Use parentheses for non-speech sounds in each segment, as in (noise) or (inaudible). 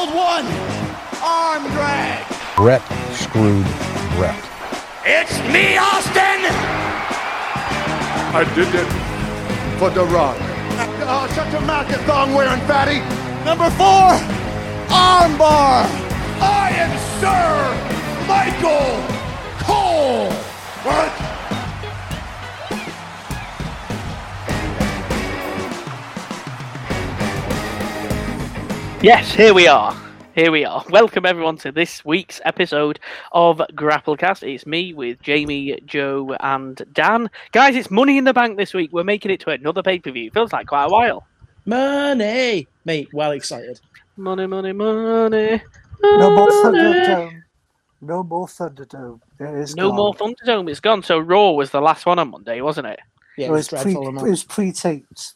hold one. Arm drag. Brett screwed Brett. It's me, Austin. I did it for The Rock. Uh, oh, such a mouth thong wearing fatty. Number four, armbar. I am Sir Michael Cole. What? Yes, here we are. Here we are. Welcome everyone to this week's episode of Grapplecast. It's me with Jamie, Joe, and Dan. Guys, it's Money in the Bank this week. We're making it to another pay per view. Feels like quite a while. Money, mate. Well excited. Money, money, money. No more money. Thunderdome. No more Thunderdome. It is No gone. more Thunderdome. It's gone. So Raw was the last one on Monday, wasn't it? Yeah, It it was was, pre, dreadful. it was pre-taped.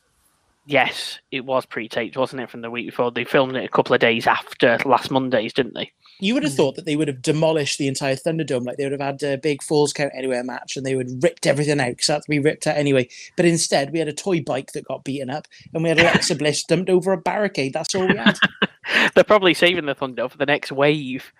Yes, it was pre-taped, wasn't it, from the week before? They filmed it a couple of days after last Monday's, didn't they? You would have hmm. thought that they would have demolished the entire Thunderdome, like they would have had a big Falls Count Anywhere match, and they would have ripped everything out because that had to be ripped out anyway. But instead, we had a toy bike that got beaten up, and we had Alexa Bliss (laughs) dumped over a barricade. That's all we had. (laughs) They're probably saving the Thunder for the next wave.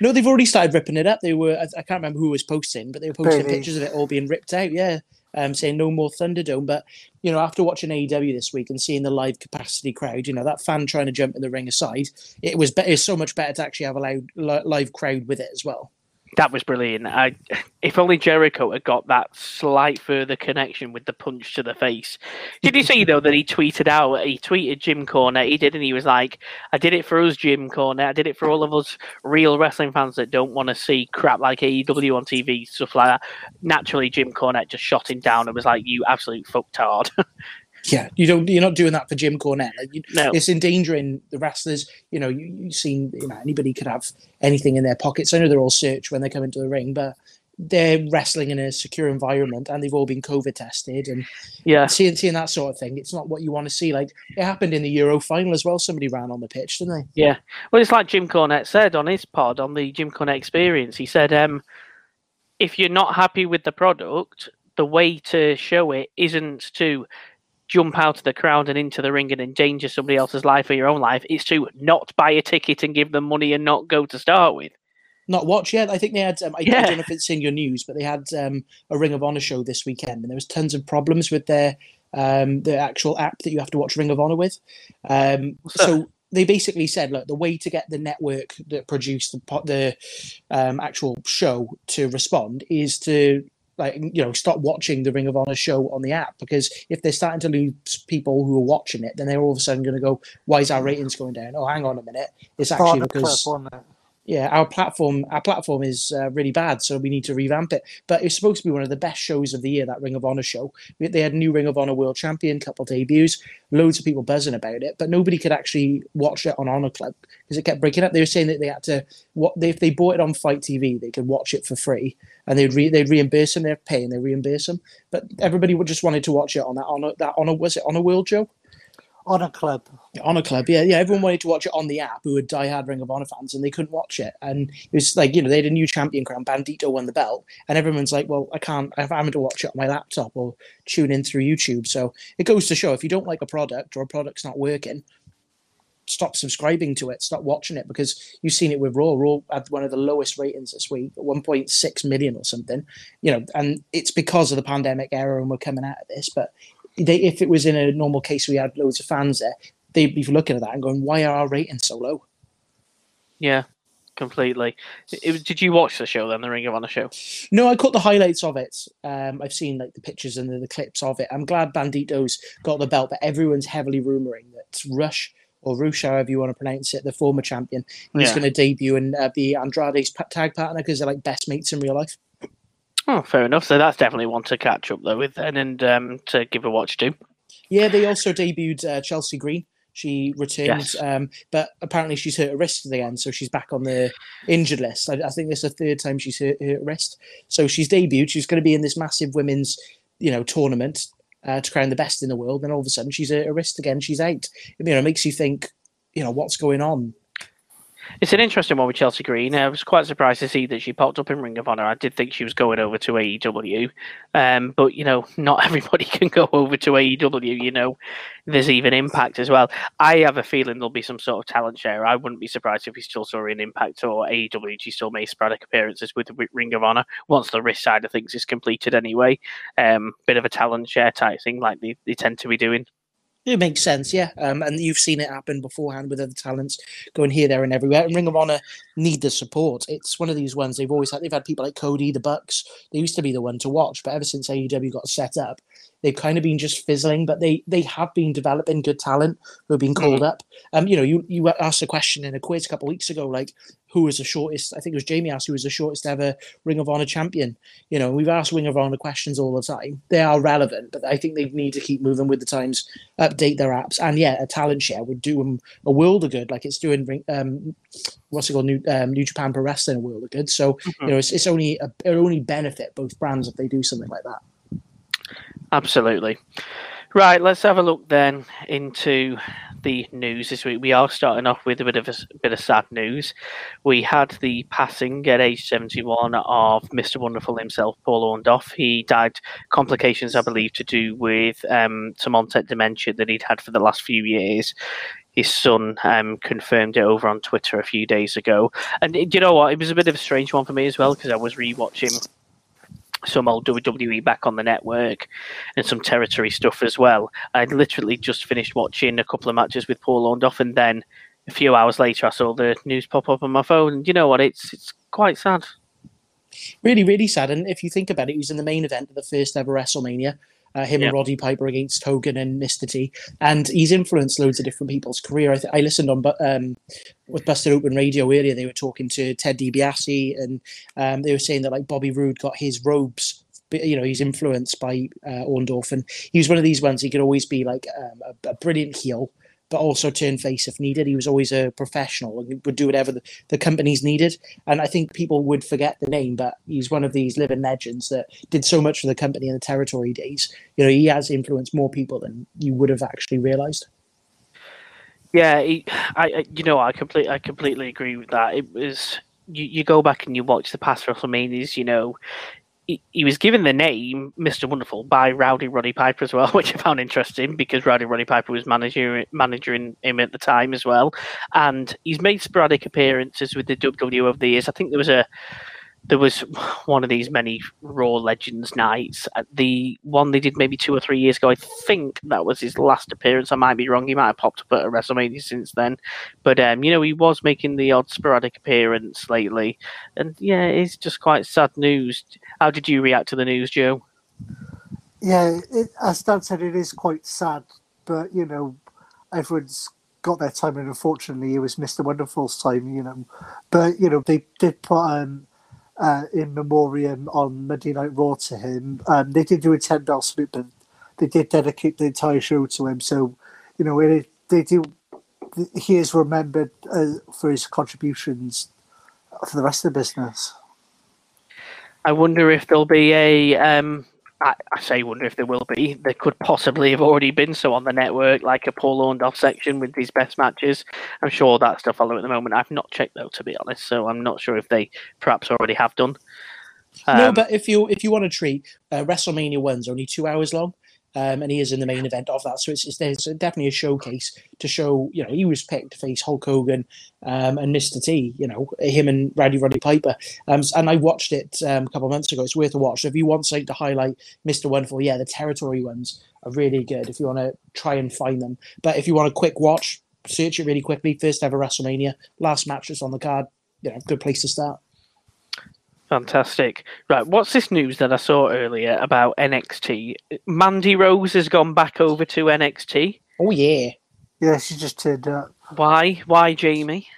no, they've already started ripping it up. They were, I, I can't remember who was posting, but they were posting Bailey. pictures of it all being ripped out. Yeah, um, saying no more Thunderdome. But you know, after watching AEW this week and seeing the live capacity crowd, you know that fan trying to jump in the ring aside, it was be- it's so much better to actually have a loud li- live crowd with it as well. That was brilliant. I, if only Jericho had got that slight further connection with the punch to the face. Did you see though that he tweeted out? He tweeted Jim Cornette. He did, and he was like, "I did it for us, Jim Cornette. I did it for all of us real wrestling fans that don't want to see crap like AEW on TV, stuff like that." Naturally, Jim Cornette just shot him down and was like, "You absolute fucktard." (laughs) Yeah, you don't. You're not doing that for Jim Cornette. Like, you, no, It's endangering the wrestlers. You know, you, you've seen. You know, anybody could have anything in their pockets. I know they're all searched when they come into the ring, but they're wrestling in a secure environment, and they've all been COVID tested. And yeah, seeing seeing that sort of thing, it's not what you want to see. Like it happened in the Euro final as well. Somebody ran on the pitch, didn't they? Yeah. Well, it's like Jim Cornette said on his pod on the Jim Cornette Experience. He said, um, if you're not happy with the product, the way to show it isn't to jump out of the crowd and into the ring and endanger somebody else's life or your own life. It's to not buy a ticket and give them money and not go to start with. Not watch yet. I think they had. Um, I, I don't know if it's in your news, but they had um, a Ring of Honor show this weekend, and there was tons of problems with their um, the actual app that you have to watch Ring of Honor with. Um, What's so they basically said, look, the way to get the network that produced the the um, actual show to respond is to like you know stop watching the Ring of Honor show on the app because if they're starting to lose people who are watching it, then they're all of a sudden going to go, why is our ratings going down? Oh, hang on a minute, it's actually because it? Yeah, our platform our platform is uh, really bad, so we need to revamp it. But it's supposed to be one of the best shows of the year, that Ring of Honor show. They had new Ring of Honor World Champion, couple debuts, loads of people buzzing about it, but nobody could actually watch it on Honor Club because it kept breaking up. They were saying that they had to what they, if they bought it on Fight TV, they could watch it for free, and they'd re, they'd reimburse them. They're paying, they reimburse them. But everybody would just wanted to watch it on that Honor that Honor was it Honor World show. Honor Club. Honor Club, yeah, yeah. Everyone wanted to watch it on the app who were diehard Ring of Honor fans, and they couldn't watch it. And it was like, you know, they had a new champion crown. Bandito won the belt, and everyone's like, well, I can't. I'm having to watch it on my laptop or tune in through YouTube. So it goes to show if you don't like a product or a product's not working, stop subscribing to it, stop watching it because you've seen it with Raw. Raw had one of the lowest ratings this week, 1.6 million or something. You know, and it's because of the pandemic era, and we're coming out of this. But they, if it was in a normal case, we had loads of fans there, they'd be looking at that and going, "Why are our ratings so low?" Yeah, completely. It- did you watch the show then, the Ring of Honor show? No, I caught the highlights of it. Um, I've seen like the pictures and the, the clips of it. I'm glad Bandito's got the belt, but everyone's heavily rumoring that Rush or Rush, however you want to pronounce it, the former champion, he's Yeah. going to debut and uh, be Andrade's tag partner because they're like best mates in real life. Oh, fair enough. So that's definitely one to catch up though with then and um, to give a watch to. Yeah, they also debuted uh, Chelsea Green. She returned, Yes. um, but apparently she's hurt her wrist again, so she's back on the injured list. I, I think this is the third time she's hurt, her wrist. So she's debuted. She's going to be in this massive women's, you know, tournament uh, to crown the best in the world. And all of a sudden, she's hurt her wrist again. She's out. You know, it makes you think, you know, what's going on. It's an interesting one with Chelsea Green. I was quite surprised to see that she popped up in Ring of Honor. I did think she was going over to AEW, um, but you know, (laughs) not everybody (laughs) can go over to AEW. You know, there's even Impact as well. I have a feeling there'll be some sort of talent share. I wouldn't be surprised if we still saw an Impact or AEW. She still may sporadic appearances with Ring of Honor once the risk side of things is completed. Anyway, um, bit of a talent share type thing, like they, they tend to be doing. It makes sense, yeah. Um, and you've seen it happen beforehand with other talents going here, there, and everywhere. And Ring of Honor need the support. It's one of these ones they've always had. They've had people like Cody, the Bucks. They used to be the one to watch, but ever since AEW got set up, they've kind of been just fizzling. But they they have been developing good talent who have been called mm. up. Um, you know, you you asked a question in a quiz a couple of weeks ago, like who was the shortest? I think it was Jamie asked who was the shortest ever Ring of Honor champion. You know, we've asked Ring of Honor questions all the time. They are relevant, but I think they need to keep moving with the times, update their apps, and yeah, a talent share would do them a world of good. Like it's doing um, what's it called, New, um, New Japan Pro Wrestling a world of good. So mm-hmm. you know, it's, it's only a, it only benefit both brands if they do something like that. Absolutely. Right, let's have a look then into the news this week. We are starting off with a bit of a, a bit of sad news. We had the passing at age 71 of Mr. Wonderful himself, Paul Orndorff. He died complications, I believe, to do with um, some onset dementia that he'd had for the last few years. His son um, confirmed it over on Twitter a few days ago. And you know what? It was a bit of a strange one for me as well because I was rewatching some old WWE back on the network and some territory stuff as well. I'd literally just finished watching a couple of matches with Paul Orndorff, and then a few hours later, I saw the news pop up on my phone. And you know what? It's it's quite sad. Really, really sad. And if you think about it, he was in the main event of the first ever WrestleMania. Uh, him yep. and Roddy Piper against Hogan and Mr. T, and he's influenced loads of different people's career. I, th- I listened on, but um, with Busted Open Radio earlier, they were talking to Ted DiBiase, and um, they were saying that like Bobby Roode got his robes. You know, he's influenced by uh, Orndorff, and he was one of these ones. He could always be like um, a, a brilliant heel, but also turn face if needed. He was always a professional and would do whatever the, the companies needed. And I think people would forget the name, but he's one of these living legends that did so much for the company in the territory days. You know, he has influenced more people than you would have actually realized. Yeah, he, I, you know, I completely, I completely agree with that. It was you, you go back and you watch the past WrestleManias, you know, he, was given the name Mr. Wonderful by Rowdy Roddy Piper as well, (laughs) which I found interesting because Rowdy Roddy Piper was manager managing him at the time as well. And he's made sporadic appearances with the WWE over the years. I think there was a there was one of these many Raw Legends nights. The one they did maybe two or three years ago. I think that was his last appearance. I might be wrong. He might have popped up at a WrestleMania since then. But um, you know, he was making the odd sporadic appearance lately, and yeah, it's just quite sad news. How did you react to the news, Joe? Yeah, it, as Dan said, it is quite sad. But you know, everyone's got their time, and unfortunately, it was Mister Wonderful's time. You know, but you know, they did put um uh, in memoriam on Monday Night Raw to him. Um, they did do a ten bell split, but they did dedicate the entire show to him. So, you know, it, they do. He is remembered uh, for his contributions for the rest of the business. I wonder if there'll be a um, I, I say wonder if there will be. There could possibly have already been so on the network, like a Paul Orndorff section with these best matches. I'm sure that stuff follow at the moment. I've not checked though, to be honest, so I'm not sure if they perhaps already have done. Um, no, but if you if you want to treat uh, WrestleMania one's only two hours long, um, and he is in the main event of that. So it's, it's definitely a showcase to show. You know, he was picked to face Hulk Hogan um, and Mr. T. You know, him and Rowdy Roddy Piper. Um, and I watched it um, a couple of months ago. It's worth a watch. So if you want something to highlight Mr. Wonderful, yeah, the territory ones are really good. If you want to try and find them, but if you want a quick watch, search it really quickly. First ever WrestleMania, last match that's on the card. You know, good place to start. Fantastic. Right, what's this news that I saw earlier about NXT? Mandy Rose has gone back over to NXT. Oh yeah. Yeah, she just turned up. Why? Why, Jamie?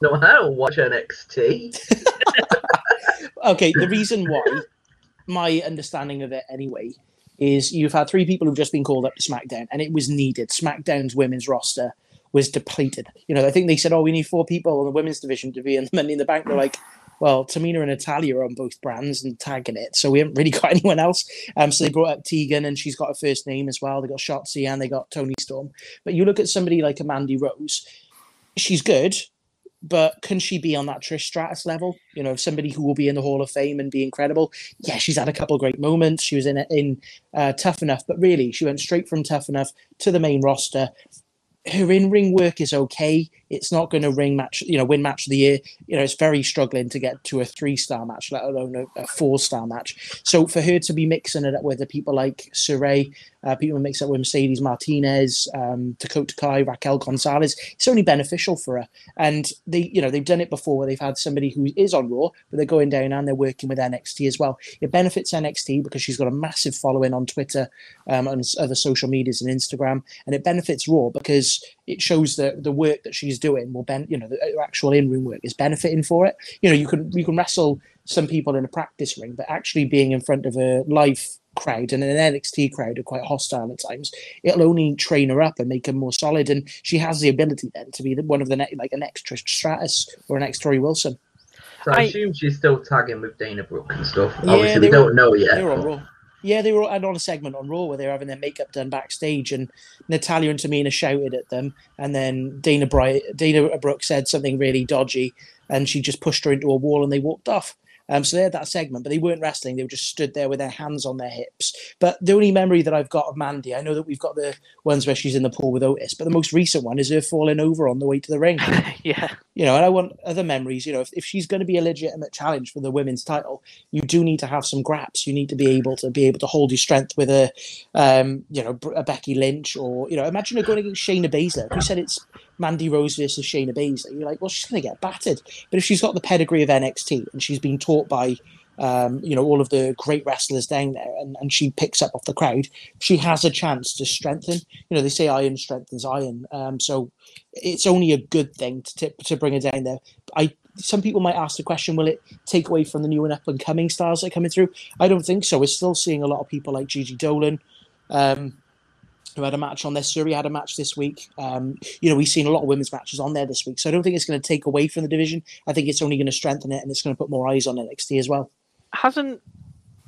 No, I don't watch NXT. (laughs) okay, the reason why, my understanding of it anyway, is you've had three people who've just been called up to SmackDown, and it was needed. SmackDown's women's roster was depleted. You know, I think they said, "Oh, we need four people in the women's division to be in (laughs) the Money in the Bank." They're like, well, Tamina and Natalya are on both brands and tagging it, so we haven't really (laughs) got anyone else. Um, so they brought up Tegan, and she's got a first name as well. They got Shotzi and they got Toni Storm. But you look at somebody like a Mandy Rose. she's good, but can she be on that Trish Stratus level? You know, somebody who will be in the Hall of Fame and be incredible. Yeah, she's had a couple of great moments. She was in in uh, Tough Enough, but really, she went straight from Tough Enough to the main roster her in ring work is okay. It's not going to ring match, you know, win match of the year. You know, it's very struggling to get to a three star match, let alone a, a four star match. So for her to be mixing it up with the people like Sarray, uh, people mix up with Mercedes Martinez, um, Dakota Kai, Raquel Gonzalez, it's only beneficial for her. And they, you know, they've done it before where they've had somebody who is on Raw, but they're going down and they're working with NXT as well. It benefits NXT because she's got a massive following on Twitter um, and other social medias and Instagram, and it benefits Raw because it shows that the work that she's doing will ben, you know, the actual in room work is benefiting for it. You know, you can you can wrestle some people in a practice ring, but actually being in front of a live crowd and an NXT crowd are quite hostile at times. It'll only train her up and make her more solid, and she has the ability then to be one of the ne- like an extra Stratus or an extra Torrie Wilson. So I, I, assume she's still tagging with Dana Brooke and stuff. Yeah, Obviously, we don't know yet. They're on Raw. Yeah, they were on a segment on Raw where they were having their makeup done backstage, and Natalya and Tamina shouted at them, and then Dana Bright, Dana Brooke said something really dodgy, and she just pushed her into a wall, and they walked off. Um, so they had that segment, but they weren't wrestling. They were just stood there with their hands on their hips. But the only memory that I've got of Mandy, I know that we've got the ones where she's in the pool with Otis, but the most recent one is her falling over on the way to the ring. (laughs) yeah. You know, and I want other memories. You know, if, if she's going to be a legitimate challenge for the women's title, you do need to have some graps. You need to be able to be able to hold your strength with a, um, you know, a Becky Lynch or, you know, imagine her going against Shayna Baszler. Who said it's Mandy Rose versus Shayna Baszler, you're like, well, she's going to get battered. But if she's got the pedigree of NXT and she's been taught by, um, you know, all of the great wrestlers down there, and, and she picks up off the crowd, she has a chance to strengthen. You know, they say iron strengthens iron, um, so it's only a good thing to tip, to bring her down there. I some people might ask the question, will it take away from the new and up and coming stars that are coming through? I don't think so. We're still seeing a lot of people like Gigi Dolan. Um, who had a match on there. Syuri had a match this week. Um, you know, we've seen a lot of women's matches on there this week. So I don't think it's going to take away from the division. I think it's only going to strengthen it and it's going to put more eyes on NXT as well. Hasn't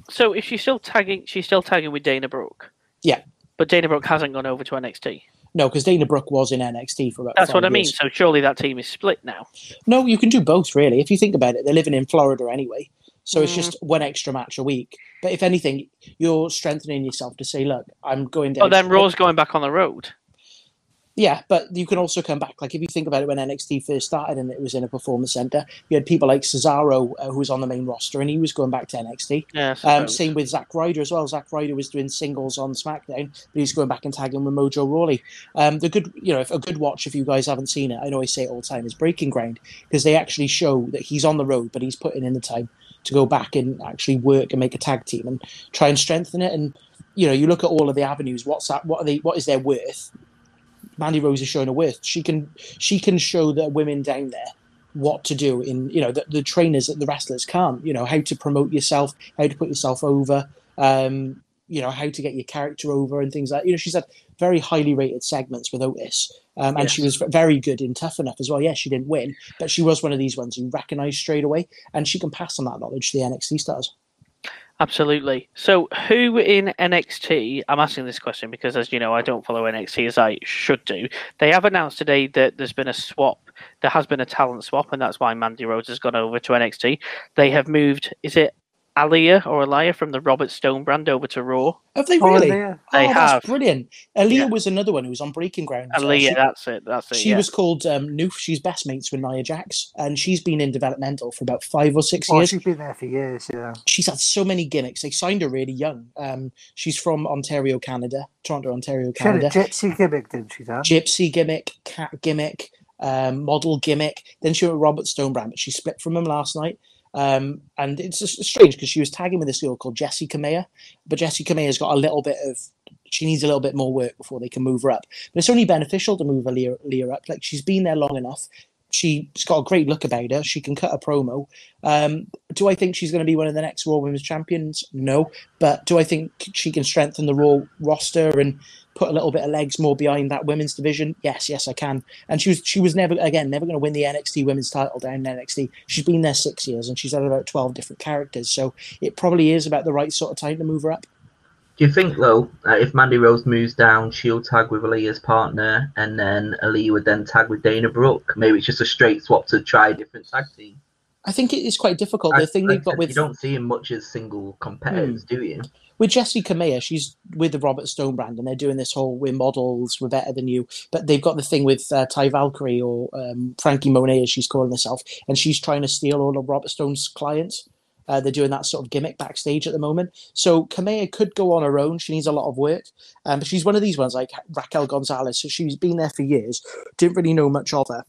so if she's still tagging she's still tagging with Dana Brooke. Yeah. But Dana Brooke hasn't gone over to NXT. No, because Dana Brooke was in NXT for about. That's what I mean. So surely that team is split now. No, you can do both, really. If you think about it, they're living in Florida anyway. So it's just one extra match a week. But if anything, you're strengthening yourself to say, look, I'm going down. Oh, then Raw's going back on the road. Yeah, but you can also come back. Like if you think about it, when NXT first started and it was in a performance center, you had people like Cesaro uh, who was on the main roster and he was going back to NXT. Yeah. Um, same with Zack Ryder as well. Zack Ryder was doing singles on SmackDown, but he's going back and tagging with Mojo Rawley. Um, the good, you know, a good watch if you guys haven't seen it. I know I say it all the time is Breaking Ground because they actually show that he's on the road, but he's putting in the time to go back and actually work and make a tag team and try and strengthen it. And you know, you look at all of the avenues. What's that? What are they? What is their worth? Mandy Rose is showing a worth. She can she can show the women down there what to do in you know the, the trainers that the wrestlers can't. You know how to promote yourself, how to put yourself over. Um, you know how to get your character over and things like you know she's had very highly rated segments with Otis um, and yes. she was very good in Tough Enough as well. Yes, she didn't win, but she was one of these ones you recognise straight away, and she can pass on that knowledge to the NXT stars. Absolutely. So, who in NXT? I'm asking this question because, as you know, I don't follow NXT as I should do. They have announced today that there's been a swap. There has been a talent swap, and that's why Mandy Rose has gone over to NXT. They have moved. Is it Aliyah or Aliyah from the Robert Stone brand over to Raw. Have they really? Oh, they oh, have. brilliant. Aliyah yeah. was another one who was on Breaking Ground. Aliyah, well. she, that's it. That's it. She yeah. was called um, Noof. She's best mates with Nia Jax, and she's been in developmental for about five or six oh, years. She's been there for years. Yeah. She's had so many gimmicks. They signed her really young. Um, she's from Ontario, Canada, Toronto, Ontario, Canada. She had a gypsy gimmick, didn't she? Dan? Gypsy gimmick, cat gimmick. Um, model gimmick. Then she went with Robert Stone brand, but she split from him last night. Um, and it's strange because she was tagging with this girl called Jessi Kamea, but Jessi Kamea's got a little bit of she needs a little bit more work before they can move her up. But it's only beneficial to move Aliyah, Aliyah up. Like she's been there long enough. She's got a great look about her. She can cut a promo. Um, do I think she's going to be one of the next Raw Women's Champions? No. But do I think she can strengthen the Raw roster and put a little bit of legs more behind that women's division? Yes, yes, I can. And she was she was never again never going to win the NXT Women's title down in NXT. She's been there six years and she's had about twelve different characters. So it probably is about the right sort of time to move her up. Do you think though, uh, if Mandy Rose moves down, she'll tag with Aliyah's partner, and then Aaliyah would then tag with Dana Brooke? Maybe it's just a straight swap to try a different tag team. I think it is quite difficult. The I- thing like they've got with you don't see him much as single competitors, do you? with Jessi Kamea, she's with the Robert Stone brand, and they're doing this whole "we're models, we're better than you." But they've got the thing with uh, Taya Valkyrie or um, Franky Monet, as she's calling herself, and she's trying to steal all of Robert Stone's clients. Uh, they're doing that sort of gimmick backstage at the moment. So Kamea could go on her own. She needs a lot of work, um, but she's one of these ones like Raquel Gonzalez. So she's been there for years. Didn't really know much of her,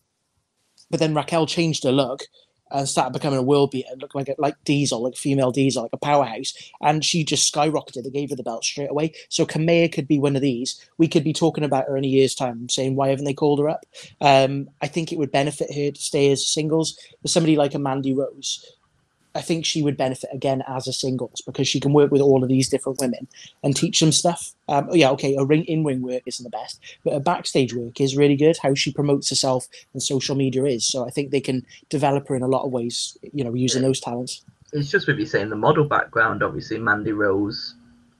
but then Raquel changed her look and started becoming a world beater, looked like like Diesel, like female Diesel, like a powerhouse, and she just skyrocketed. They gave her the belt straight away. So Kamea could be one of these. We could be talking about her in a year's time, saying why haven't they called her up? Um, I think it would benefit her to stay as singles. For somebody like a Mandy Rose, I think she would benefit again as a singles because she can work with all of these different women and teach them stuff. Um, yeah, okay, her ring in ring work isn't the best, but her backstage work is really good. How she promotes herself and social media is. So I think they can develop her in a lot of ways. You know, using those talents. It's just with you saying the model background. Obviously, Mandy Rose,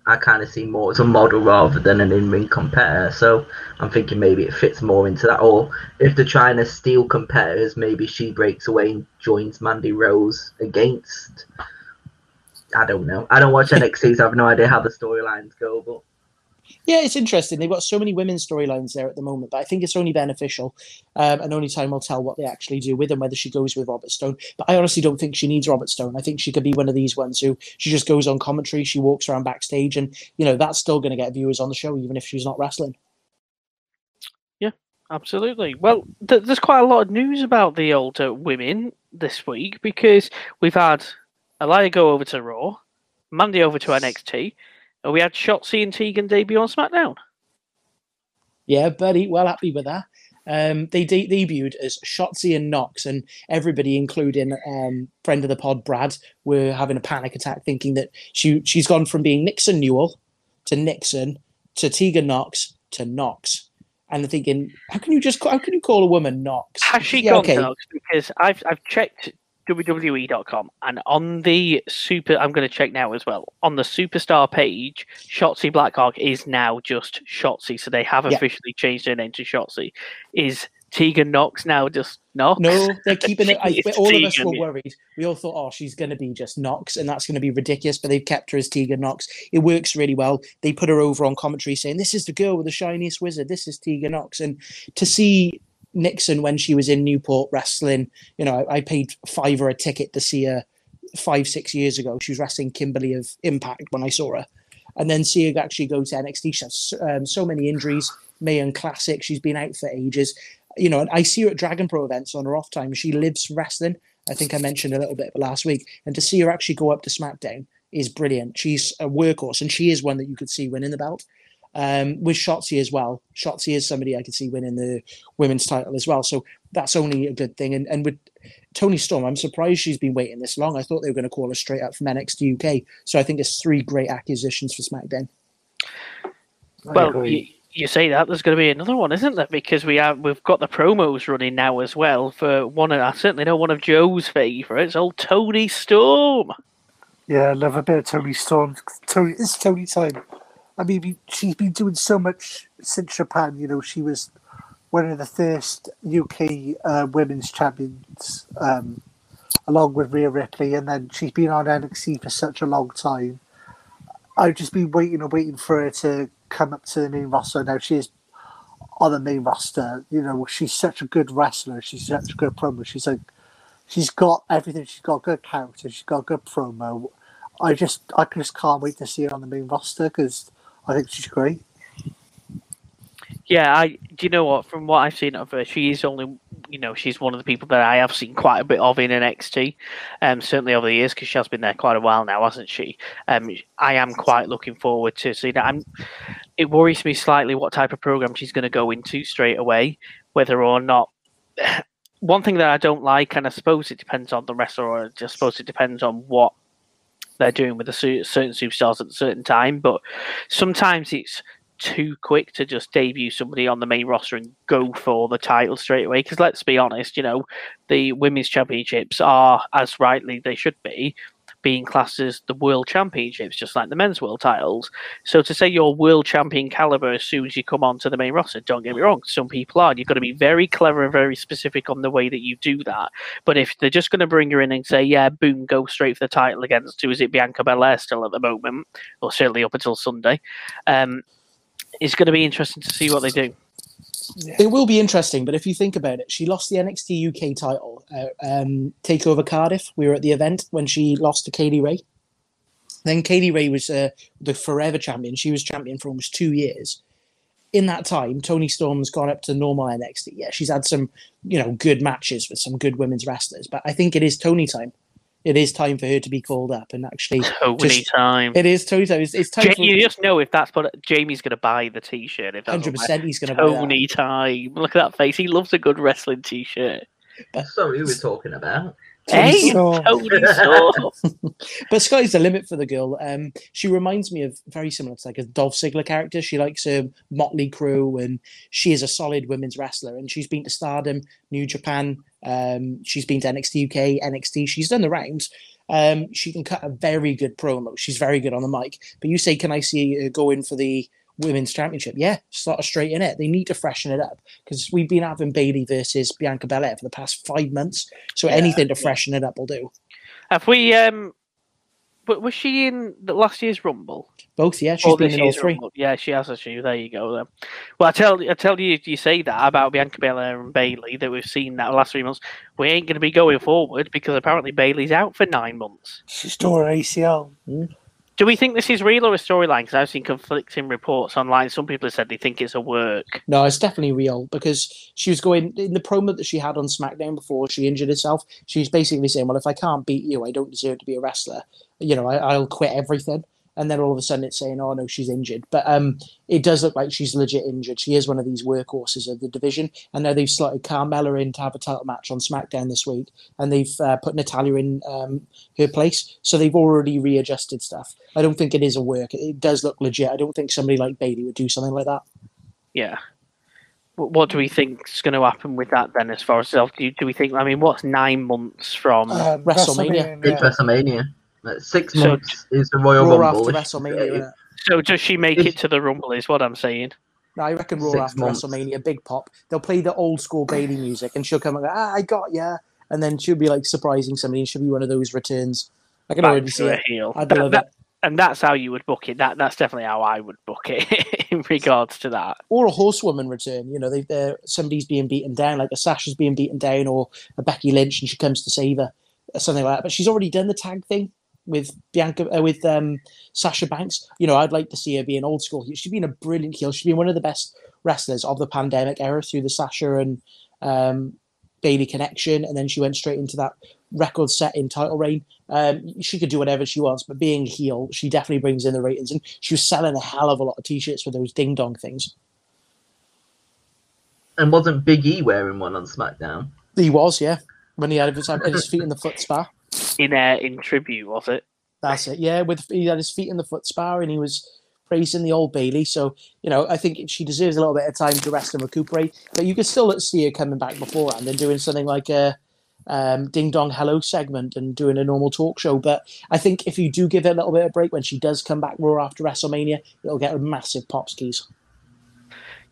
I kind of see more as a model rather than an in-ring competitor. So I'm thinking maybe it fits more into that. Or if they're trying to steal competitors, maybe she breaks away and joins Mandy Rose against. I don't know. I don't watch (laughs) NXT, so I have no idea how the storylines go. But Yeah, it's interesting. They've got so many women's storylines there at the moment, but I think it's only beneficial. Um, and only time will tell what they actually do with them, whether she goes with Robert Stone. But I honestly don't think she needs Robert Stone. I think she could be one of these ones who she just goes on commentary, she walks around backstage, and you know that's still going to get viewers on the show, even if she's not wrestling. Yeah, absolutely. Well, th- there's quite a lot of news about the older women this week because we've had Aliyah go over to Raw, Mandy over to NXT, and we had Shotzi and Tegan debut on SmackDown. Yeah, buddy, well happy with that. Um, they de- debuted as Shotzi and Nox, and everybody, including um, friend of the pod Brad, were having a panic attack, thinking that she she's gone from being Nixon Newell to Nixon to Tegan Nox to Nox, and they're thinking, how can you just how can you call a woman Nox? Has she Yeah, gone okay. Nox? Because I've I've checked WWE.com and on the super I'm going to check now as well on the superstar page Shotzi Blackheart is now just Shotzi so they have Yeah. officially changed her name to Shotzi is Tegan Nox now just Nox No, (laughs) they're keeping it. I, all of us were worried. We all thought, oh, she's going to be just Nox, and that's going to be ridiculous. But they've kept her as Tegan Nox. It works really well. They put her over on commentary saying, "This is the girl with the shiniest wizard. This is Tegan Nox." And to see Nixon when she was in Newport wrestling, you know, I, I paid five or a ticket to see her five, six years ago. She was wrestling Kimberly of Impact when I saw her. And then see her actually go to NXT. She has um, so many injuries. Mae Young Classic. She's been out for ages. You know, and I see her at Dragon Pro events on her off time. She lives wrestling. I think I mentioned a little bit last week. And to see her actually go up to SmackDown is brilliant. She's a workhorse, and she is one that you could see winning the belt. Um, with Shotzi as well. Shotzi is somebody I could see winning the women's title as well. So that's only a good thing. And and with Toni Storm, I'm surprised she's been waiting this long. I thought they were going to call her straight up from NXT UK. So I think it's three great acquisitions for SmackDown. well you, you say that there's going to be another one isn't there because we have we've got the promos running now as well for one of I certainly know one of Joe's favourites old Toni Storm Yeah, I love a bit of Toni Storm. Toni, it's Tony time. I mean, she's been doing so much since Japan. You know, she was one of the first UK uh, women's champions, um, along with Rhea Ripley, and then she's been on NXT for such a long time. I've just been waiting and waiting for her to come up to the main roster. Now she is on the main roster. You know, she's such a good wrestler. She's such a good promo. She's like, she's got everything. She's got good character. She's got good promo. I just, I just can't wait to see her on the main roster because I think she's great. Yeah, I do you know what? From what I've seen of her, she is only you know she's one of the people that I have seen quite a bit of in NXT. Um, certainly over the years because she has been there quite a while now, hasn't she? Um, I am quite looking forward to seeing that. I'm, it worries me slightly what type of program she's going to go into straight away, whether or not. (sighs) One thing that I don't like, and I suppose it depends on the wrestler, or I suppose it depends on what they're doing with a cer- certain superstars at a certain time. But sometimes it's too quick to just debut somebody on the main roster and go for the title straight away. Because let's be honest, you know, the women's championships are as rightly they should be being classed as the world championships, just like the men's world titles. So to say you're world champion caliber as soon as you come onto the main roster, don't get me wrong, some people are. You've got to be very clever and very specific on the way that you do that. But if they're just going to bring her in and say, yeah, boom, go straight for the title against, who is it, Bianca Belair still at the moment, or certainly up until Sunday, um, it's going to be interesting to see what they do. It will be interesting, but if you think about it, she lost the NXT UK title, uh, um, Takeover Cardiff. We were at the event when she lost to Kay Lee Ray. Then Kay Lee Ray was uh, the forever champion. She was champion for almost two years. In that time, Toni Storm's gone up to normal NXT. Yeah, she's had some, you know, good matches with some good women's wrestlers, but I think it is Toni time. It is time for her to be called up and actually. (laughs) Toni just- time. It is Toni time. It's, it's time Ja- for you just know if that's what Jamie's going to buy the T-shirt. If hundred percent, He's going to buy that. Toni time. Look at that face. He loves a good wrestling T-shirt. Sorry, who we're talking about? Hey. Toni (laughs) Storm. (laughs) But sky's the limit for the girl. Um, she reminds me of very similar to like a Dolph Ziggler character. She likes a Mötley Crüe, and she is a solid women's wrestler. And she's been to Stardom, New Japan. Um, she's been to NXT UK, NXT. She's done the rounds. Um, she can cut a very good promo. She's very good on the mic. But you say, can I see her go in for the women's championship? Yeah, sort of straight in it. They need to freshen it up because we've been having Bayley versus Bianca Belair for the past five months. So anything to freshen it up will do. Have we? Um, but was she in the last year's Rumble? Both, yeah. She's Or been in all three. Rumble? Yeah, she has a shoe. There you go. Then. Well, I tell I tell you, you say that about Bianca Belair and Bayley that we've seen that the last three months. We ain't going to be going forward because apparently Bayley's out for nine months. She's tore her ACL. Do we think this is real or a storyline? Because I've seen conflicting reports online. Some people have said they think it's a work. No, it's definitely real because she was going in the promo that she had on SmackDown before she injured herself. She's basically saying, "Well, if I can't beat you, I don't deserve to be a wrestler. You know, I, I'll quit everything." And then all of a sudden, it's saying, "Oh no, she's injured." But um, it does look like she's legit injured. She is one of these workhorses of the division. And now they've slotted Carmella in to have a title match on SmackDown this week, and they've uh, put Natalya in um, her place. So they've already readjusted stuff. I don't think it is a work. It does look legit. I don't think somebody like Bayley would do something like that. Yeah. What do we think's going to happen with that then? As far as self, do, do we think? I mean, what's nine months from? Um, WrestleMania. It's yeah. WrestleMania. Six So- months is the Royal Raw Rumble. after If- WrestleMania. innit? so does she make it to the Rumble? Is what I'm saying. No, I reckon Raw Six after months. WrestleMania, big pop. They'll play the old school Bayley music, and she'll come and go, ah, "I got ya," and then she'll be like surprising somebody. and She'll be one of those returns. I can Back already see a it. heel. I'd That- love that- it. and that's how you would book it. That that's definitely how I would book it (laughs) in regards to that. Or a horsewoman return. You know, they, they're somebody's being beaten down, like a Sasha's being beaten down, or a Becky Lynch, and she comes to save her, or something like that. But she's already done the tag thing with Bianca, uh, with um, Sasha Banks. You know, I'd like to see her be an old school heel. She's been a brilliant heel. She's been one of the best wrestlers of the pandemic era through the Sasha and um, Bayley connection, and then she went straight into that record-setting title reign. Um, she could do whatever she wants, but being a heel, she definitely brings in the ratings, and she was selling a hell of a lot of t-shirts with those ding dong things. And wasn't Big E wearing one on SmackDown? He was, yeah, when he had his, had his feet in the foot spa. In uh, in tribute, was it? That's it. Yeah, with he had his feet in the foot spa and he was praising the old Bayley. So you know, I think she deserves a little bit of time to rest and recuperate. But you could still see her coming back beforehand and doing something like a um, ding dong hello segment and doing a normal talk show. But I think if you do give it a little bit of break when she does come back raw after WrestleMania, it'll get a massive pops keys.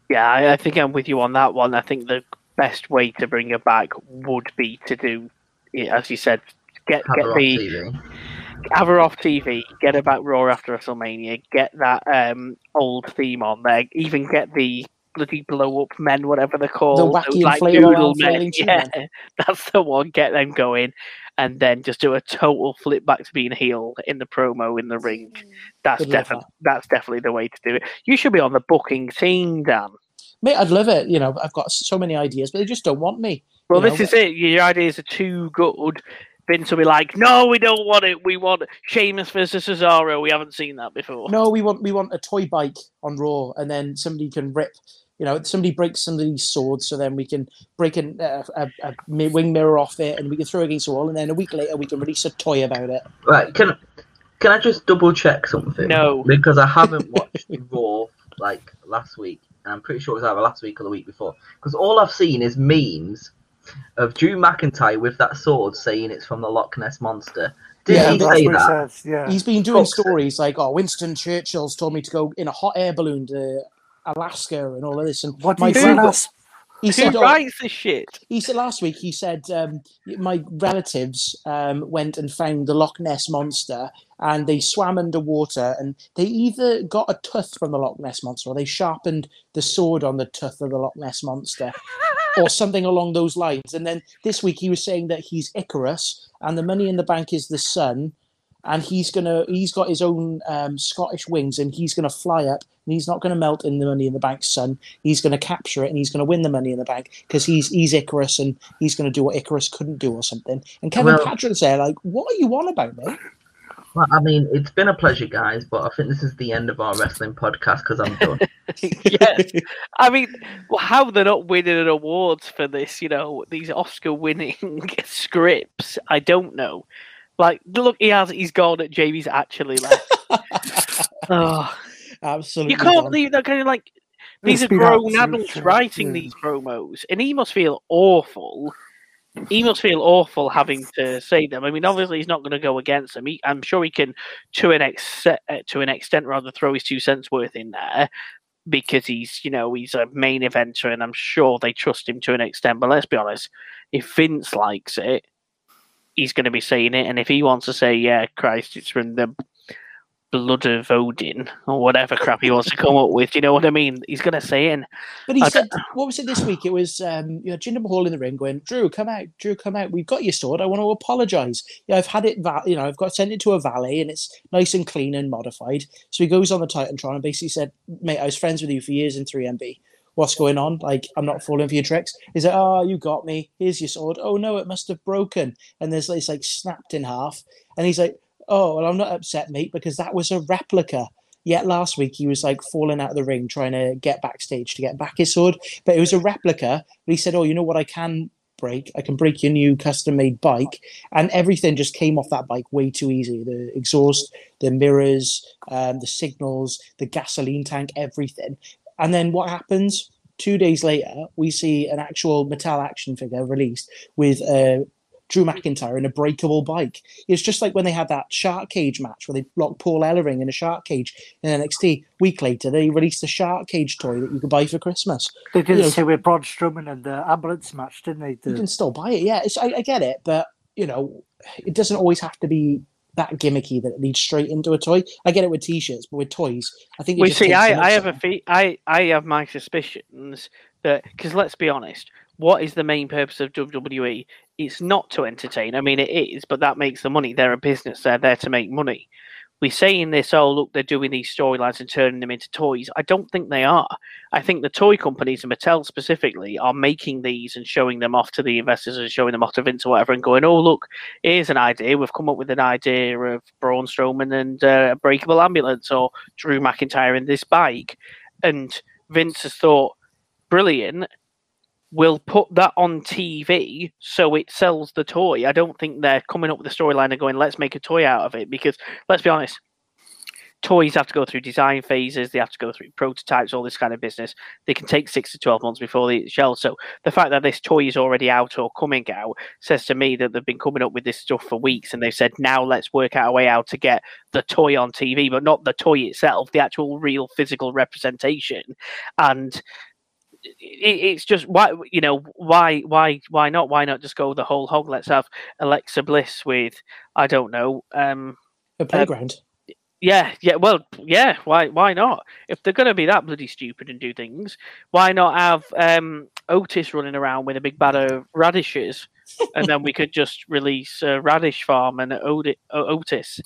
Yeah, I, I think I'm with you on that one. I think the best way to bring her back would be to do, as you said, get Have get her on the TV. have her off TV, get her back Raw after WrestleMania, get that um, old theme on there, even get the bloody blow up men, whatever they're called, wacky those, inflatable noodle men. Yeah, that's the one. Get them going, and then just do a total flip back to being heel in the promo in the ring. That's Would love definitely that's definitely the way to do it. You should be on the booking team, Dan. Mate, I'd love it. You know, I've got so many ideas, but they just don't want me. Well, You this know, is it. Your ideas are too good. Vince will be like, "No, we don't want it. We want Sheamus versus Cesaro. We haven't seen that before." No, we want we want a toy bike on Raw, and then somebody can rip. You know, somebody breaks somebody's sword, so then we can break an, uh, a, a wing mirror off it, and we can throw it against the wall, and then a week later we can release a toy about it. Right, can can I just double check something? No. Because I (laughs) haven't watched Raw like last week. And I'm pretty sure it was either last week or the week before. Because all I've seen is memes of Drew McIntyre with that sword saying it's from the Loch Ness monster. Did Yeah, he that's say what it that? says. Yeah. He's been doing Fuck's sake. stories like, "Oh, Winston Churchill's told me to go in a hot air balloon to Alaska and all of this." And What do my you friend, last? he said, Who oh, writes this shit? he said last week. He said um, my relatives um, went and found the Loch Ness monster, and they swam underwater, and they either got a tooth from the Loch Ness monster, or they sharpened the sword on the tooth of the Loch Ness monster, or something along those lines. And then this week he was saying that he's Icarus, and the money in the bank is the sun, and he's gonna he's got his own um, Scottish wings, and he's gonna fly up, and he's not gonna melt in the money in the bank sun. He's gonna capture it, and he's gonna win the money in the bank because he's he's Icarus, and he's gonna do what Icarus couldn't do or something. And Kevin Well- Patrick's there, like, what are you on about, mate? Well, I mean, it's been a pleasure, guys, but I think this is the end of our wrestling podcast because I'm done. (laughs) yes. I mean, well, how they're not winning an awards for this, you know, these Oscar winning (laughs) scripts, I don't know. Like, look, he has, he's gone at Jamie's actually left. (laughs) oh, Absolutely. you can't gone. leave that kind of like, these It's are grown adults writing yeah. these promos, and he must feel awful. (laughs) He must feel awful having to say them. I mean, obviously, he's not going to go against them. He, I'm sure he can, to an extent, uh, to an extent, rather throw his two cents worth in there because he's, you know, he's a main eventer, and I'm sure they trust him to an extent. But let's be honest, if Vince likes it, he's going to be saying it, and if he wants to say, "Yeah, Christ, it's from the blood of Odin" or whatever crap he wants to come up with, you know what I mean? He's going to say it. And But he I said, what was it this week? It was, um, you know, Jinder Mahal in the ring going, Drew, come out, Drew, come out. We've got your sword. I want to apologise. Yeah, I've had it, va- you know, I've got sent it to a valet and it's nice and clean and modified. So he goes on the Titantron and basically said, mate, I was friends with you for years in 3MB. What's going on? Like, I'm not falling for your tricks. He's like, oh, you got me. Here's your sword. Oh, no, it must have broken. And there's it's like snapped in half. And he's like, oh, well, I'm not upset, mate, because that was a replica. Yet last week he was like falling out of the ring trying to get backstage to get back his sword, but it was a replica. But he said, "Oh, you know what? I can break. I can break your new custom-made bike." And everything just came off that bike way too easy. The exhaust, the mirrors, um, the signals, the gasoline tank, everything. And then what happens? Two days later, we see an actual metal action figure released with uh, Drew McIntyre in a breakable bike. It's just like when they had that shark cage match where they locked Paul Ellering in a shark cage in NXT. Week later, they released a shark cage toy that you could buy for Christmas. They did you the know- with Braun Strowman and the ambulance match, didn't they? You can still buy it, yeah. It's, I, I get it, but you know, it doesn't always have to be that gimmicky that it leads straight into a toy. I get it with t-shirts, but with toys, I think. We just see. I, I nuts have a out. fe- I I have my suspicions that because let's be honest, what is the main purpose of WWE? It's not to entertain. I mean, it is, but that makes the money. They're a business. They're there to make money. We say in this, oh look, they're doing these storylines and turning them into toys. I don't think they are. I think the toy companies and Mattel specifically are making these and showing them off to the investors and showing them off to Vince or whatever, and going, oh look, here's an idea. We've come up with an idea of Braun Strowman and uh, a breakable ambulance or Drew McIntyre in this bike, and Vince has thought, brilliant. We'll put that on TV so it sells the toy. I don't think they're coming up with a storyline and going, let's make a toy out of it. Because let's be honest, toys have to go through design phases, they have to go through prototypes, all this kind of business. They can take six to 12 months before they shell. So the fact that this toy is already out or coming out says to me that they've been coming up with this stuff for weeks and they've said, now let's work out a way out to get the toy on TV, but not the toy itself, the actual real physical representation. And it's just why you know why why why not? Why not just go the whole hog let's have alexa bliss with i don't know um a playground. yeah yeah well yeah why why not? If they're going to be that bloody stupid and do things why not have um otis running around with a big bag of radishes? And then we could just release uh, radish farm and Odi- O- otis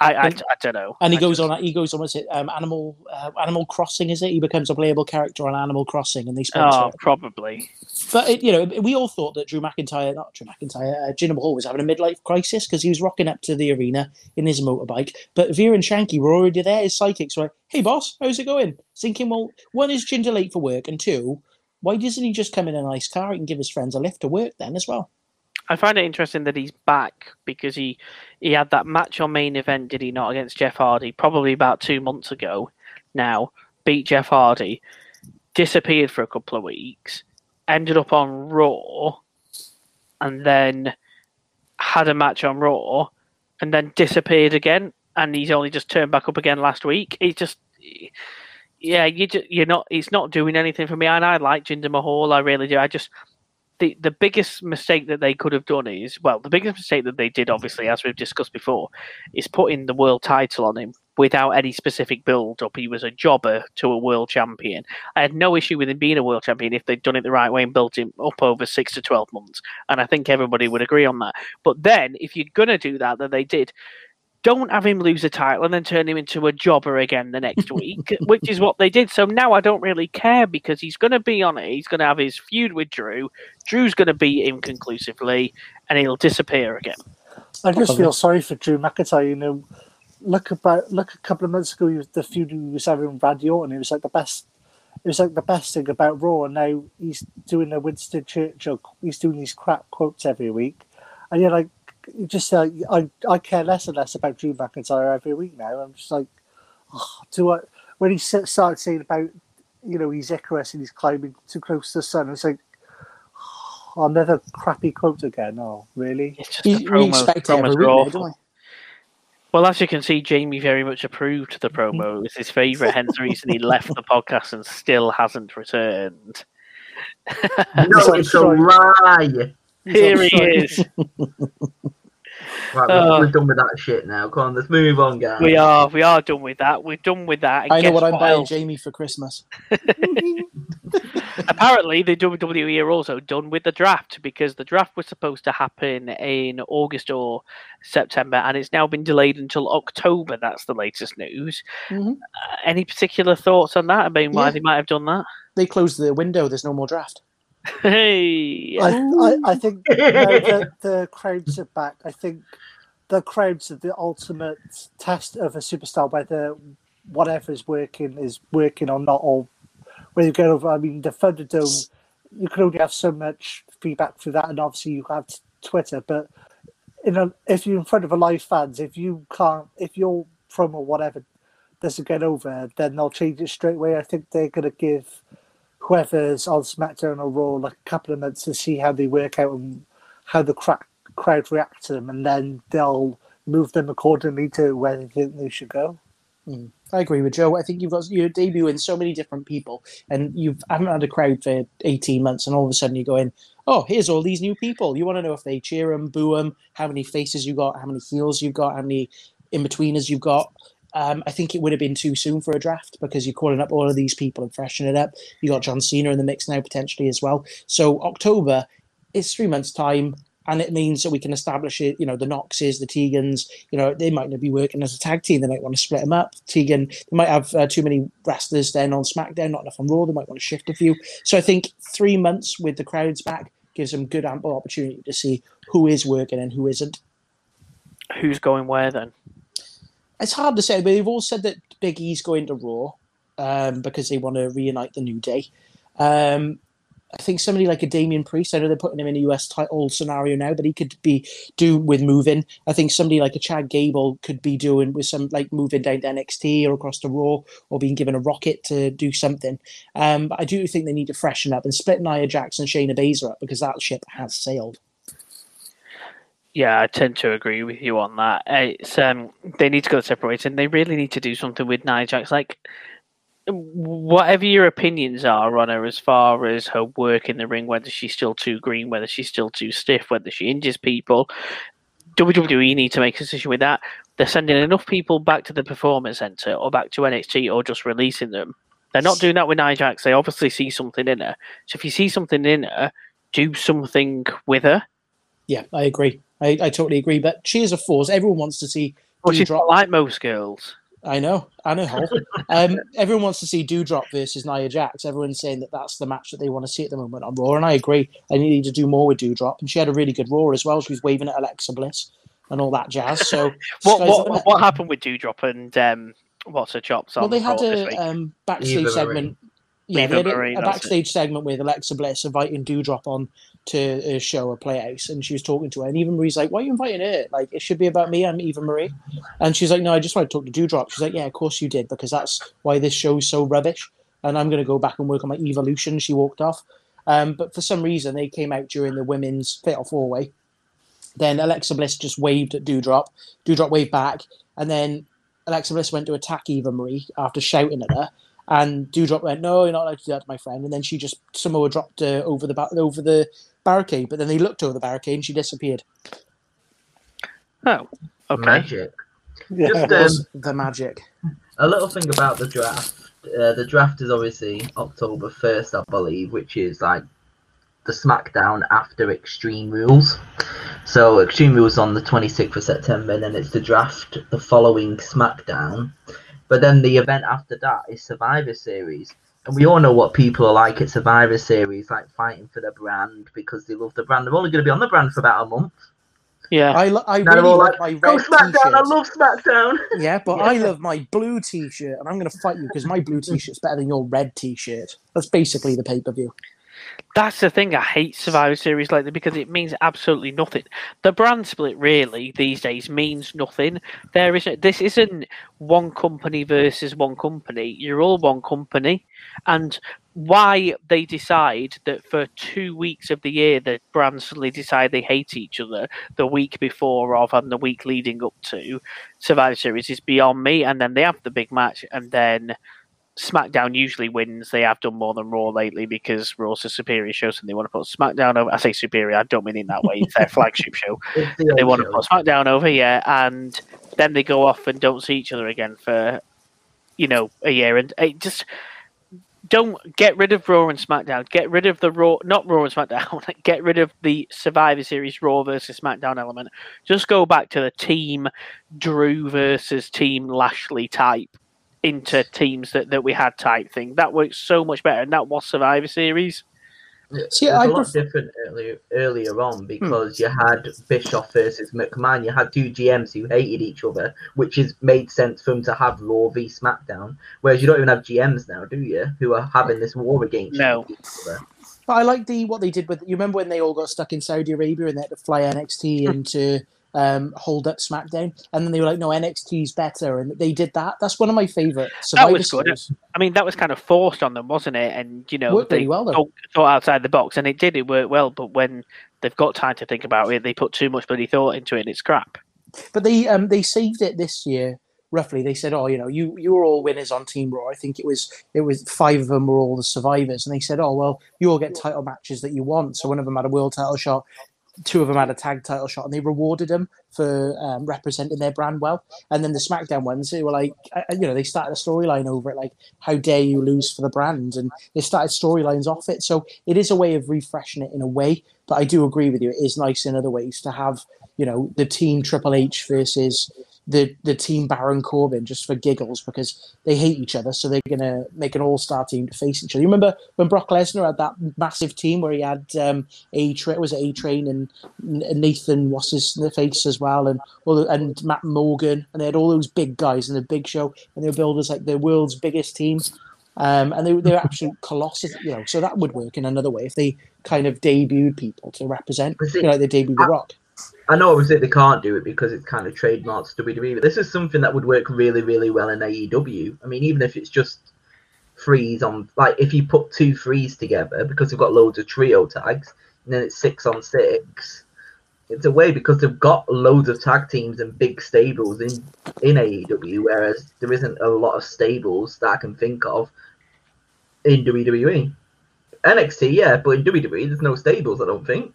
I, I, I don't know and he I goes just- on. He goes on. What's it? Um, Animal uh, Animal Crossing. Is it? He becomes a playable character on Animal Crossing, and they sponsor oh it. probably But it, you know, we all thought that Drew McIntyre, not Drew McIntyre, uh, Jinder Mahal was having a midlife crisis because he was rocking up to the arena in his motorbike. But Veer and Shanky were already there. His psychics were, like, "Hey, boss, how's it going?" Thinking, well, one is Jinder late for work, and two, why doesn't he just come in a nice car? He can give his friends a lift to work then as well. I find it interesting that he's back because he he had that match on main event, did he not, against Jeff Hardy, probably about two months ago now, beat Jeff Hardy, disappeared for a couple of weeks, ended up on Raw, and then had a match on Raw, and then disappeared again, and he's only just turned back up again last week. He just, yeah, you just, you're not. It's not doing anything for me, and I like Jinder Mahal. I really do. I just the the biggest mistake that they could have done is well, the biggest mistake that they did, obviously, as we've discussed before, is putting the world title on him without any specific build up. He was a jobber to a world champion. I had no issue with him being a world champion if they'd done it the right way and built him up over six to twelve months. And I think everybody would agree on that. But then, if you're gonna do that, that they did. Don't have him lose a title and then turn him into a jobber again the next (laughs) week, which is what they did. So now I don't really care because he's going to be on it. He's going to have his feud with Drew. Drew's going to beat him conclusively, and he'll disappear again. I just feel sorry for Drew McIntyre. You know, look about look a couple of months ago, he was, the feud he was having with Randy Orton. It was like the best. It was like the best thing about Raw, and now he's doing the Winston Churchill. He's doing these crap quotes every week, and you're like, you just uh, I I care less and less about Drew McIntyre every week now. I'm just like, oh, do I? When he s- started saying about, you know, he's Icarus and he's climbing too close to the sun, it's like. Oh, another crappy quote again. Oh, really? It's just We, the we promo, expect promos every are week, now, awful. Well, as you can see, Jamie very much approved the promo. It was his favourite, hence the reason he left the podcast and still hasn't returned. No, it's a lie. Here he is. (laughs) Right, we're, we're done with that shit now. Come on, let's move on, guys. We are, we are done with that. We're done with that. And I know guess what I'm buying else? Jamie for Christmas. (laughs) (laughs) Apparently, the WWE are also done with the draft because the draft was supposed to happen in August or September, and it's now been delayed until October. That's the latest news. Mhm. Uh, any particular thoughts on that? I mean, why Yeah. they might have done that? They closed the window. There's no more draft. Hey, I, I, I think now that (laughs) the crowds are back, I think the crowds are the ultimate test of a superstar, whether whatever is working is working or not, or whether you get over. I mean, the Thunderdome, you can only have so much feedback through that, and obviously you have Twitter, but in a, if you're in front of a live fans, if you can't, if your promo or whatever doesn't get over, then they'll change it straight away. I think they're going to give whoever's on SmackDown or Raw like a couple of months to see how they work out and how the crowd react to them, and then they'll move them accordingly to where they think they should go. Mm. I agree with Joe. I think you've got you're debuting so many different people, and you haven't had a crowd for 18 months, and all of a sudden you're going, "Oh, here's all these new people." You want to know if they cheer them, boo them, how many faces you got, how many heels you've got, how many in betweeners you've got. Um, I think it would have been too soon for a draft because you're calling up all of these people and freshening it up. You got John Cena in the mix now potentially as well. So October is three months time, and it means that we can establish it. You know, the Noxes, the Tegans. You know, they might not be working as a tag team. They might want to split them up. Tegan, they might have uh, too many wrestlers then on SmackDown, not enough on Raw. They might want to shift a few. So I think three months with the crowds back gives them good ample opportunity to see who is working and who isn't. who's going where then? It's hard to say, but they've all said that Big E's going to Raw um, because they want to reunite the New Day. Um, I think somebody like a Damien Priest, I know they're putting him in a US title scenario now, but he could be do with moving. I think somebody like a Chad Gable could be doing with some like moving down to NXT or across to Raw or being given a rocket to do something. Um, but I do think they need to freshen up and split Nia Jackson, Shayna Baszler up because that ship has sailed. Yeah, I tend to agree with you on that. It's um, they need to go separate ways, and they really need to do something with Nia Jax. Like, whatever your opinions are on her as far as her work in the ring, whether she's still too green, whether she's still too stiff, whether she injures people, WWE need to make a decision with that. They're sending enough people back to the Performance Center or back to NXT or just releasing them. They're not doing that with Nia Jax. They obviously see something in her. So if you see something in her, do something with her. Yeah, I agree. I, I totally agree. But she is a force. Everyone wants to see But she's Doudrop- not like most girls. I know, I know. Um, everyone wants to see Doudrop versus Nia Jax. Everyone's saying that that's the match that they want to see at the moment on Raw, and I agree. I need to do more with Doudrop, and she had a really good Raw as well. She was waving at Alexa Bliss and all that jazz. So (laughs) What sky's the what, what happened with Doudrop and um, what's her chops Well, they had a week? um, backstage Eva segment. Yeah, Eva they had a, Marie, a that's it. backstage segment with Alexa Bliss inviting Doudrop on to a show, a playhouse, and she was talking to her. And Eva Marie's like, "Why are you inviting her? Like, it should be about me. I'm Eva Marie." And she's like, "No, I just want to talk to Doudrop." She's like, "Yeah, of course you did, because that's why this show's so rubbish." And I'm going to go back and work on my evolution. She walked off. Um, but for some reason, they came out during the women's fatal four way. Then Alexa Bliss just waved at Doudrop. Doudrop waved back, and then Alexa Bliss went to attack Eva Marie after shouting at her. And Doudrop went, "No, you're not allowed to do that to my friend." And then she just Samoa dropped her over the ba- over the barricade. But then they looked over the barricade, and she disappeared. Oh, okay. Magic. Yeah, Just, (laughs) it was um, the magic. A little thing about the draft. Uh, the draft is obviously October 1st, I believe, which is like the SmackDown after Extreme Rules. So Extreme Rules on the 26th of September, and then it's the draft the following SmackDown. But then the event after that is Survivor Series. And we all know what people are like at Survivor Series, like fighting for the brand because they love the brand. They're only going to be on the brand for about a month. Yeah. I, lo- I Now really all like like, my red SmackDown, I t-shirt. love SmackDown. (laughs) Yeah, but I love my blue t-shirt, and I'm going to fight you because my blue t-shirt's better than your red t-shirt. That's basically the pay-per-view. That's the thing. I hate Survivor Series like that because it means absolutely nothing. The brand split really these days means nothing. There isn't. This isn't one company versus one company. You're all one company, and why they decide that for two weeks of the year the brands suddenly decide they hate each other the week before of and the week leading up to Survivor Series is beyond me. And then they have the big match, and then SmackDown usually wins. They have done more than Raw lately because Raw's a superior show, so they want to put SmackDown over. I say superior, I don't mean in that way. It's their (laughs) flagship show. The They want to put SmackDown over, yeah, and then they go off and don't see each other again for, you know, a year. And it just don't get rid of Raw and SmackDown. Get rid of the Raw, not Raw and SmackDown. (laughs) get rid of the Survivor Series Raw versus SmackDown element. Just go back to the team Drew versus Team Lashley type into teams that, that we had type thing. That works so much better, and that was Survivor Series. See, it was I a lot pref- different earlier earlier Hmm. on because you had Bischoff versus McMahon. You had two GMs who hated each other, which is made sense for them to have Raw v SmackDown. Whereas you don't even have GMs now, do you? Who are having this war against No. each other. But I like the what they did with. You remember when they all got stuck in Saudi Arabia and they had to fly NXT into um, hold up SmackDown, and then they were like, "No, NXT's better," and they did that. That's one of my favorite. Survivor was good. Series. I mean, that was kind of forced on them, wasn't it? And you know, Worked they really well, though. thought, thought outside the box, and it did. It worked well. But when they've got time to think about it, they put too much bloody thought into it, and it's crap. But they um they saved it this year. Roughly, they said, "Oh, you know, you you were all winners on Team Raw. I think it was it was five of them were all the survivors." And they said, "Oh, well, you all get title matches that you want." So one of them had a world title shot, two of them had a tag title shot, and they rewarded them for um, representing their brand well. And then the SmackDown ones, they were like, you know, they started a storyline over it, like, "How dare you lose for the brand?" And they started storylines off it. So it is a way of refreshing it in a way. But I do agree with you; it is nice in other ways to have, you know, the team Triple H versus the the team Baron Corbin just for giggles because they hate each other, so they're gonna make an all star team to face each other. You remember when Brock Lesnar had that massive team where he had um, a Train was A Train and Nathan what's his face as well, and all the, and Matt Morgan, and they had all those big guys in the Big Show, and they were billed as like the world's biggest team. Um, and they, they're absolute (laughs) colossus, you know. So that would work in another way if they kind of debuted people to represent, you know, like they debuted The Rock. I know obviously they can't do it because it's kind of trademarks WWE, but this is something that would work really, really well in AEW. I mean, even if it's just threes on, like if you put two threes together because they've got loads of trio tags, and then it's six on six. It's a way because they've got loads of tag teams and big stables in in AEW, whereas there isn't a lot of stables that I can think of in WWE. NXT, yeah, but in WWE, there's no stables. I don't think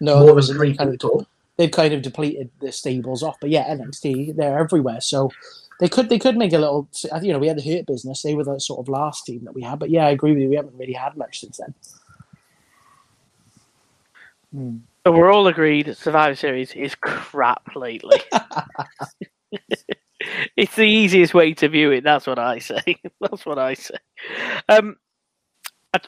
No, more than three They kind of people. They've kind of depleted the stables off. But yeah, NXT they're everywhere. So they could they could make a little. You know, we had the Hurt Business. They were the sort of last team that we had. But yeah, I agree with you. We haven't really had much since then. Hmm. So we're all agreed that Survivor Series is crap lately. (laughs) it's the easiest way to view it. That's what I say. (laughs) That's what I say. Um, I,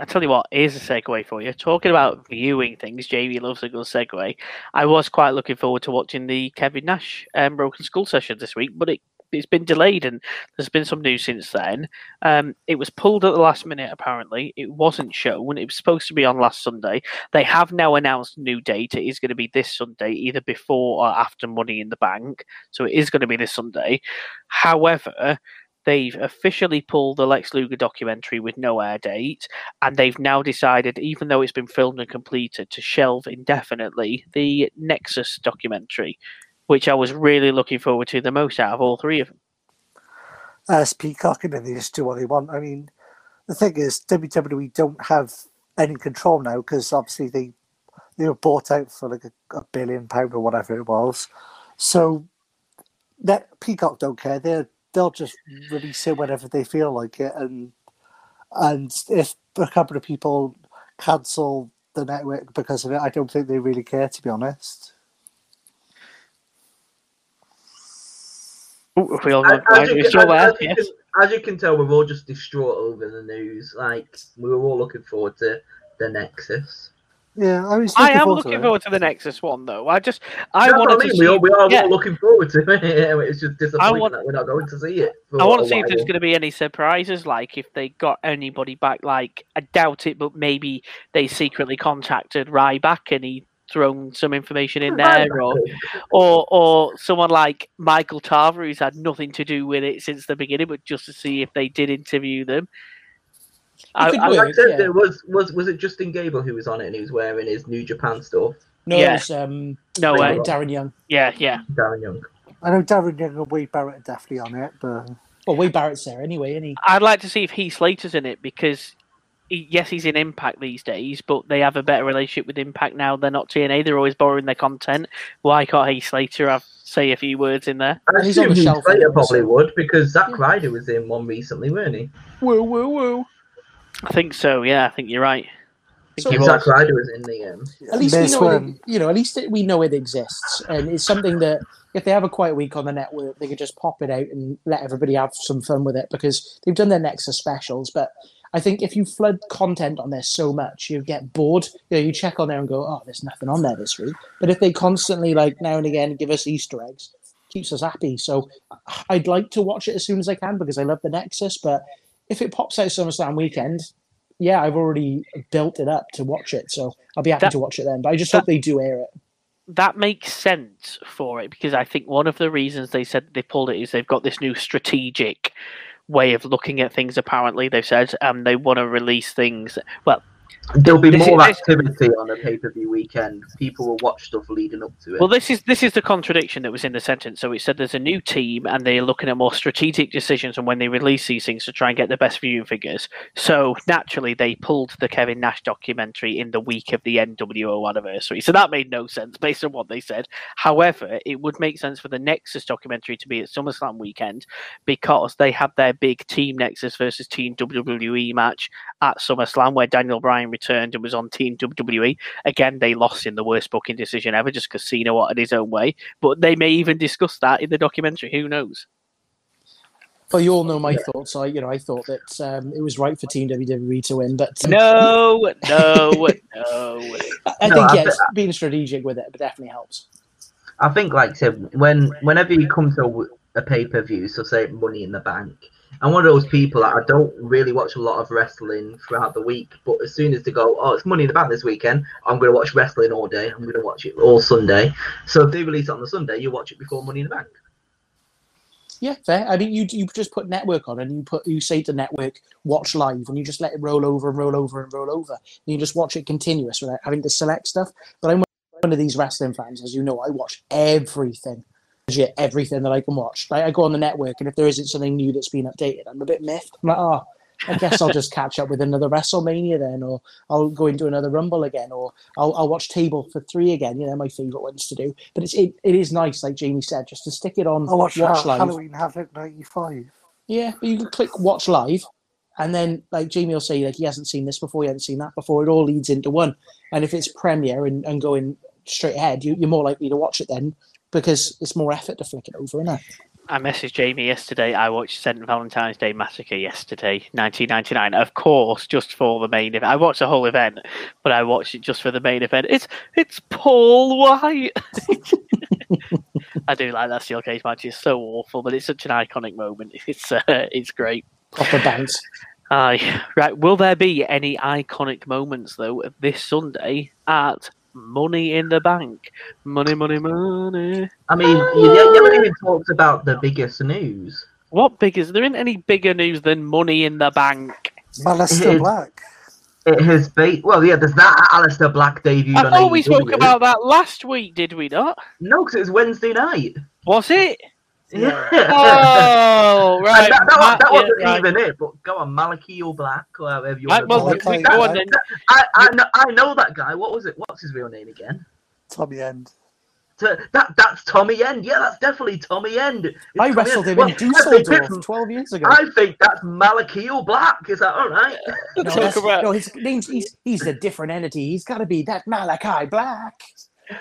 I tell you what, here's a segue for you. Talking about viewing things, Jamie loves a good segue. I was quite looking forward to watching the Kevin Nash um, Broken Skull session this week, but it it's been delayed and there's been some news since then. Um, it was pulled at the last minute. Apparently, it wasn't shown. It was supposed to be on last Sunday. They have now announced new date. It is going to be this Sunday, either before or after Money in the Bank. So it is going to be this Sunday. However, they've officially pulled the Lex Luger documentary with no air date, and they've now decided, even though it's been filmed and completed, to shelve indefinitely the Nexus documentary, which I was really looking forward to the most out of all three of them. As Peacock, and then they just do what they want. I mean, the thing is, WWE don't have any control now because obviously they they were bought out for like a, a billion pound or whatever it was. So that Peacock don't care. They they'll just release it whenever they feel like it, and and if a couple of people cancel the network because of it, I don't think they really care. To be honest. Ooh, we all As, got as you can, still as- there, you yes. can- as you can tell, we're all just distraught over the news. Like we were all looking forward to the Nexus. Yeah, I was. I am forward looking to forward to the Nexus one, though. I just, I That's what wanted I mean. to We see. all, we are yeah. all looking forward to it. (laughs) it's just disappointing want- that we're not going to see it. I want to see if there's going to be any surprises, like if they got anybody back. Like I doubt it, but maybe they secretly contacted Ryback and he thrown some information in (laughs) there, or or or someone like Michael Tarver, who's had nothing to do with it since the beginning, but just to see if they did interview them. I, could I- work. I said, yeah. there was was was it Justin Gabriel who was on it and he was wearing his New Japan stuff? No, Yeah. it was um, no way. Well, Darren Young. Yeah, yeah. Darren Young. I know Darren Young and Wade Barrett are definitely on it, but Well, Wade Barrett's there anyway, isn't he? I'd like to see if Heath Slater's in it because, he, yes, he's in Impact these days, but they have a better relationship with Impact now. They're not TNA. They're always borrowing their content. Why can't Heath Slater have say a few words in there? I And he's on assume the Heath shelf Slater probably would because Zack Ryder was in one recently, weren't he? Woo, woo, woo. I think so. Yeah, I think you're right. I So- he And was. Zack Ryder was in the um, At least we This know, it, you know. At least it, we know it exists, and it's something that if they have a quiet week on the network, they could just pop it out and let everybody have some fun with it because they've done their Nexus specials. But I think if you flood content on there so much, you get bored. You know, you check on there and go, "Oh, there's nothing on there this week." But if they constantly, like now and again, give us Easter eggs, keeps us happy. So I'd like to watch it as soon as I can because I love the Nexus. But if it pops out SummerSlam weekend, yeah, I've already built it up to watch it, so I'll be happy That- to watch it then. But I just that- hope they do air it. that makes sense for it because I think one of the reasons they said they pulled it is they've got this new strategic way of looking at things. Apparently, they've said um, they want to release things. Well, There'll be This more is- this- activity on a pay per view weekend. People will watch stuff leading up to it. Well, this is this is the contradiction that was in the sentence. So it said there's a new team and they're looking at more strategic decisions and when they release these things to try and get the best viewing figures. So naturally, they pulled the Kevin Nash documentary in the week of the NWO anniversary. So that made no sense based on what they said. However, it would make sense for the Nexus documentary to be at SummerSlam weekend because they had their big Team Nexus versus Team WWE match at SummerSlam where Daniel Bryan returned and was on Team WWE. Again, they lost in the worst booking decision ever just because Cena wanted his own way. But they may even discuss that in the documentary. Who knows? Well, you all know my thoughts. I, you know, I thought that um, it was right for Team WWE to win, but um, No, no, no. (laughs) I I No, think I yeah, thi- it's being strategic with it, but definitely helps. I think, like I said, when whenever you come to a, a pay per view, so say Money in the Bank, I'm one of those people that I don't really watch a lot of wrestling throughout the week, but as soon as they go, oh, it's Money in the Bank this weekend, I'm going to watch wrestling all day. I'm going to watch it all Sunday. So if they release it on the Sunday, you watch it before Money in the Bank. Yeah, fair. I mean, you you just put network on, and you put you say to network watch live, and you just let it roll over and roll over and roll over. And you just watch it continuous without having to select stuff. But I'm one of these wrestling fans, as you know. I watch everything, legit everything that I can watch. Like, I go on the network, and if there isn't something new that's been updated, I'm a bit miffed. I'm like, oh, I guess I'll just catch up with another WrestleMania then, or I'll go into another Rumble again, or I'll, I'll watch Table for Three again. You know, my favorite ones to do. But it's it, it is nice, like Jamie said, just to stick it on. I watched watch Ha- live. Halloween Havoc '95. Yeah, but you can click watch live, and then like Jamie will say like he hasn't seen this before, he hasn't seen that before. It all leads into one. And if it's premiere and, and going straight ahead, you, you're more likely to watch it then because it's more effort to flick it over, isn't it? I messaged Jamie yesterday. I watched St. Valentine's Day Massacre yesterday, 1999. Of course, just for the main event. I watched the whole event, but I watched it just for the main event. It's it's Paul Wight. (laughs) I do like that steel cage match. It's so awful, but it's such an iconic moment. (laughs) It's uh, it's great. Proper bounce. Aye. Right. Will there be any iconic moments though this Sunday at Money in the Bank? Money, money, money. I mean, you, you haven't even talked about the biggest news What biggest? is there? Isn't any bigger news than Money in the Bank? Aleister Black. It has been well, yeah. There's that Aleister Black debut. I on thought we AEW. spoke about that last week, did we not? No, because it was Wednesday night. Was it? Yeah. (laughs) Oh, And right. that, that, was, that yeah, wasn't right. even it, but go on, Malakai or Black or however you want well, to Malakai, we- call it. go on then. (laughs) I, I, know, I know that guy. What was it? What's his real name again? Tommy End. To- That that's Tommy End. Yeah, that's definitely Tommy End. It's I wrestled End. him Well, in think Dusseldorf it's- 12 years ago. I think that's Malakai Black. Is that all right? No, Talk that's- about- no, his name's he's, he's a different entity. He's got to be that Malakai Black.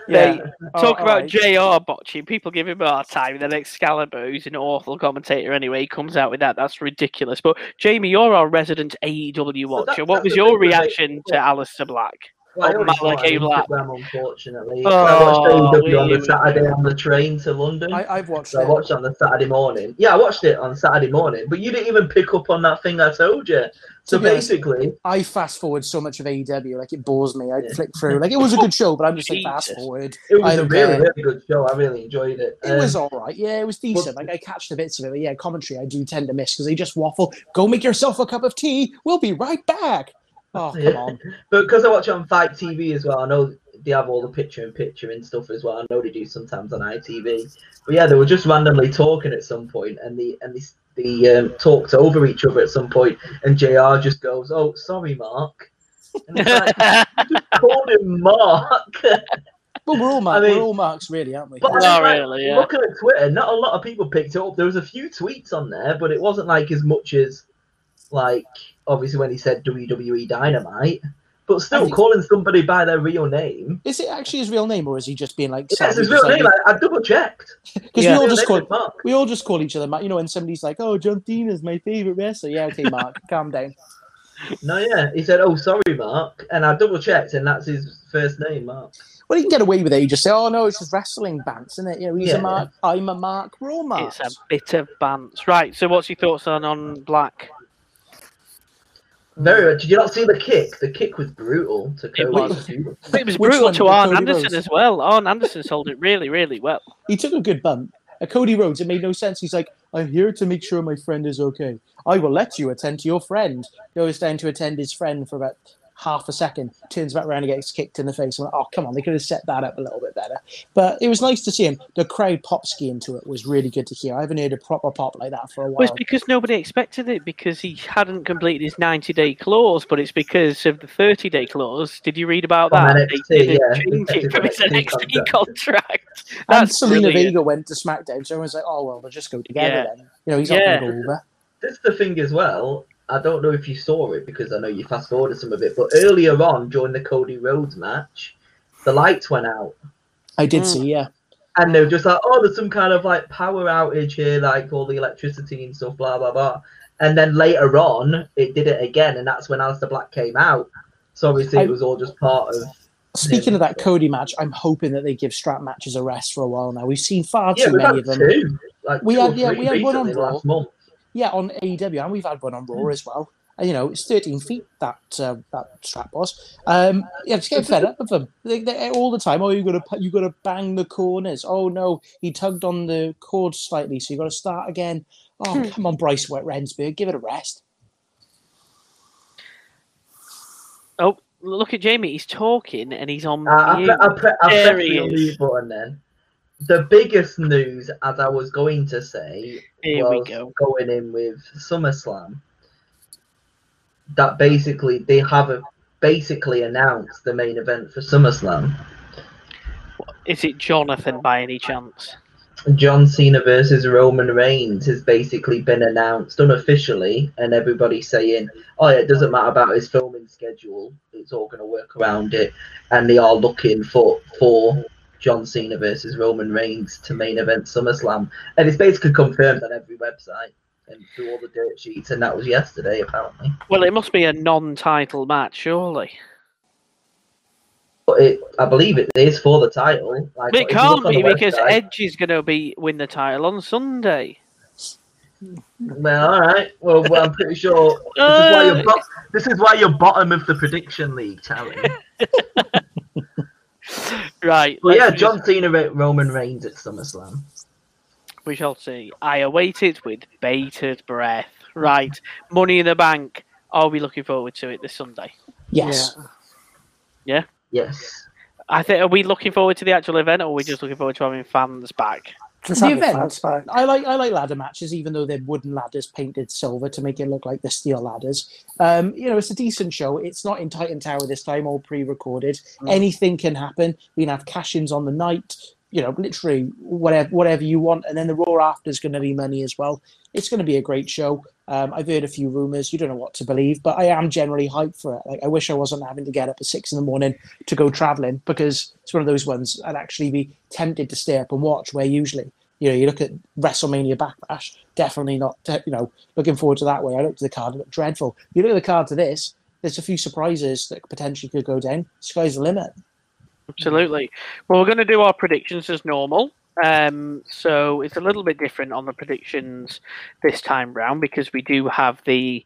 They Yeah. talk Oh, about alright. JR botching. People give him a hard time. Then Excalibur, who's an awful commentator anyway, he comes out with that. That's ridiculous. But Jamie, you're our resident AEW watcher. that- what was your thing with it. reaction to Aleister Black? Well, I Oh, only saw it Malakai Black. Instagram, unfortunately. Oh, I watched AEW on the Saturday on the train to London. I, I've watched So I it. watched it on the Saturday morning. Yeah, I watched it on Saturday morning, but you didn't even pick up on that thing I told you. So To be honest, basically, I fast forward so much of AEW, like it bores me. I Yeah. flick through. Like it was a good show, but I'm just like fast forward. it I was a really, care. really good show. I really enjoyed it. It was Um, all right. Yeah, it was decent. Like I catch the bits of it. But yeah, commentary I do tend to miss because they just waffle. Go make yourself a cup of tea. We'll be right back. Oh come on. (laughs) But because I watch it on Fight TV as well, I know they have all the picture in picture and stuff as well. I know they do sometimes on ITV. But yeah, they were just randomly talking at some point, and the and they, they um, talked over each other at some point, and Jr. just goes, "Oh, sorry, Mark." And it's like, you (laughs) just called him Mark. (laughs) But we're all marks. I mean- we're all marks, really, aren't we? But I Not mean, like, really, yeah. Looking at Twitter, not a lot of people picked it up. There was a few tweets on there, but it wasn't like as much as like obviously when he said WWE Dynamite. But still, think- calling somebody by their real name. Is it actually his real name, or is he just being like? Yes, his savage, real like- name. I, I double checked. Because Yeah. we all just call Mark. we all just call each other Mark. You know, when somebody's like, "Oh, John Cena's my favorite wrestler," yeah, okay, Mark, (laughs) calm down. No, yeah, he said, "Oh, sorry, Mark," and I double checked, and that's his first name, Mark. Well, you can get away with it. You just say, "Oh no, it's just wrestling bants, isn't it?" You know, he's Yeah. a Mark. I'm a Mark. We're all It's a bit of bants. Right, so what's your thoughts on, on Black? Very. Did you not see the kick? The kick was brutal to It Cody. was. It was brutal one? to Arn Anderson Rhodes? as well. Arn Anderson sold it really, really well. He took a good bump. Uh, Cody Rhodes, it made no sense. He's like, I'm here to make sure my friend is okay. I will let you attend to your friend. Goes down to attend his friend for about half a second, turns back around and gets kicked in the face. I'm like, oh, come on, they could have set that up a little bit better. But it was nice to see him. The crowd pop ski into it was really good to hear. I haven't heard a proper pop like that for a Well, it's while. because nobody expected it because he hadn't completed his 90 day clause, but it's because of the 30 day clause. Did you read about that? NXT, they didn't yeah. change it from his NXT NXT contract. And That's Selena brilliant. Vega went to SmackDown, so everyone's like, oh, well, they'll just go together Yeah. then. You know, he's Yeah. not going to go over. This is the thing as well. I don't know if you saw it because I know you fast forwarded some of it, but earlier on during the Cody Rhodes match, the lights went out. I did Mm. see, yeah. And they were just like, oh, there's some kind of like power outage here, like all the electricity and stuff, blah, blah, blah. And then later on, it did it again, and that's when Aleister Black came out. So obviously, I- it was all just part of. Speaking Yeah. of that Cody match, I'm hoping that they give strap matches a rest for a while now. We've seen far Yeah, too many of them. two. Like We two had- yeah, we had one on recently Raw. Last month. Yeah, on AEW, and we've had one on Raw as well. And, you know, it's 13 feet that uh, that strap was. Um, yeah, just get fed up with them they, they, all the time. Oh, you got to you got to bang the corners. Oh no, he tugged on the cord slightly, so you got to start again. Oh, come on, Bryce Wet Rensburg, give it a rest. Oh, look at Jamie. He's talking and he's on Uh, I, mute. I, pre- I There pressed the is. leave button then. The biggest news, as I was going to say, Here we was go. going in with SummerSlam. That basically they have a, basically announced the main event for SummerSlam. Is it Jonathan by any chance? John Cena versus Roman Reigns has basically been announced unofficially, and everybody's saying, "Oh, yeah, it doesn't matter about his filming schedule; it's all going to work around it." And they are looking for for John Cena versus Roman Reigns to main event SummerSlam, and it's basically confirmed on every website and through all the dirt sheets, and that was yesterday apparently. Well, it must be a non title match, surely. But it, I believe it is for the title. Like, But it can't be because website- Edge is going to be win the title on Sunday. Well, all right. Well, well I'm pretty sure (laughs) this is why you're uh, bo- this is why you're bottom of the prediction league, Charlie. (laughs) Right. Well, let's yeah, just- John Cena, Re- Roman Reigns at SummerSlam. We shall see. I await it with bated breath. Right, Money in the Bank. Are we looking forward to it this Sunday? Yes. Yeah. Yes. I think. Are we looking forward to the actual event, or are we just looking forward to having fans back? The event- I like I like ladder matches, even though they're wooden ladders painted silver to make it look like the steel ladders. Um, you know, it's a decent show. It's not in Titan Tower this time, all pre-recorded. Anything can happen. We can have cash-ins on the night. You know, literally whatever whatever you want, and then the Raw after is going to be money as well. It's going to be a great show. Um, I've heard a few rumors. You don't know what to believe, but I am generally hyped for it. Like I wish I wasn't having to get up at six in the morning to go traveling because it's one of those ones I'd actually be tempted to stay up and watch. Where usually you know, you look at WrestleMania Backlash, definitely not, you know, looking forward to that way. I looked at the card, it looked dreadful. You look at the card to this, there's a few surprises that potentially could go down. Sky's the limit. Absolutely. Well, we're going to do our predictions as normal. Um, so it's a little bit different on the predictions this time round because we do have the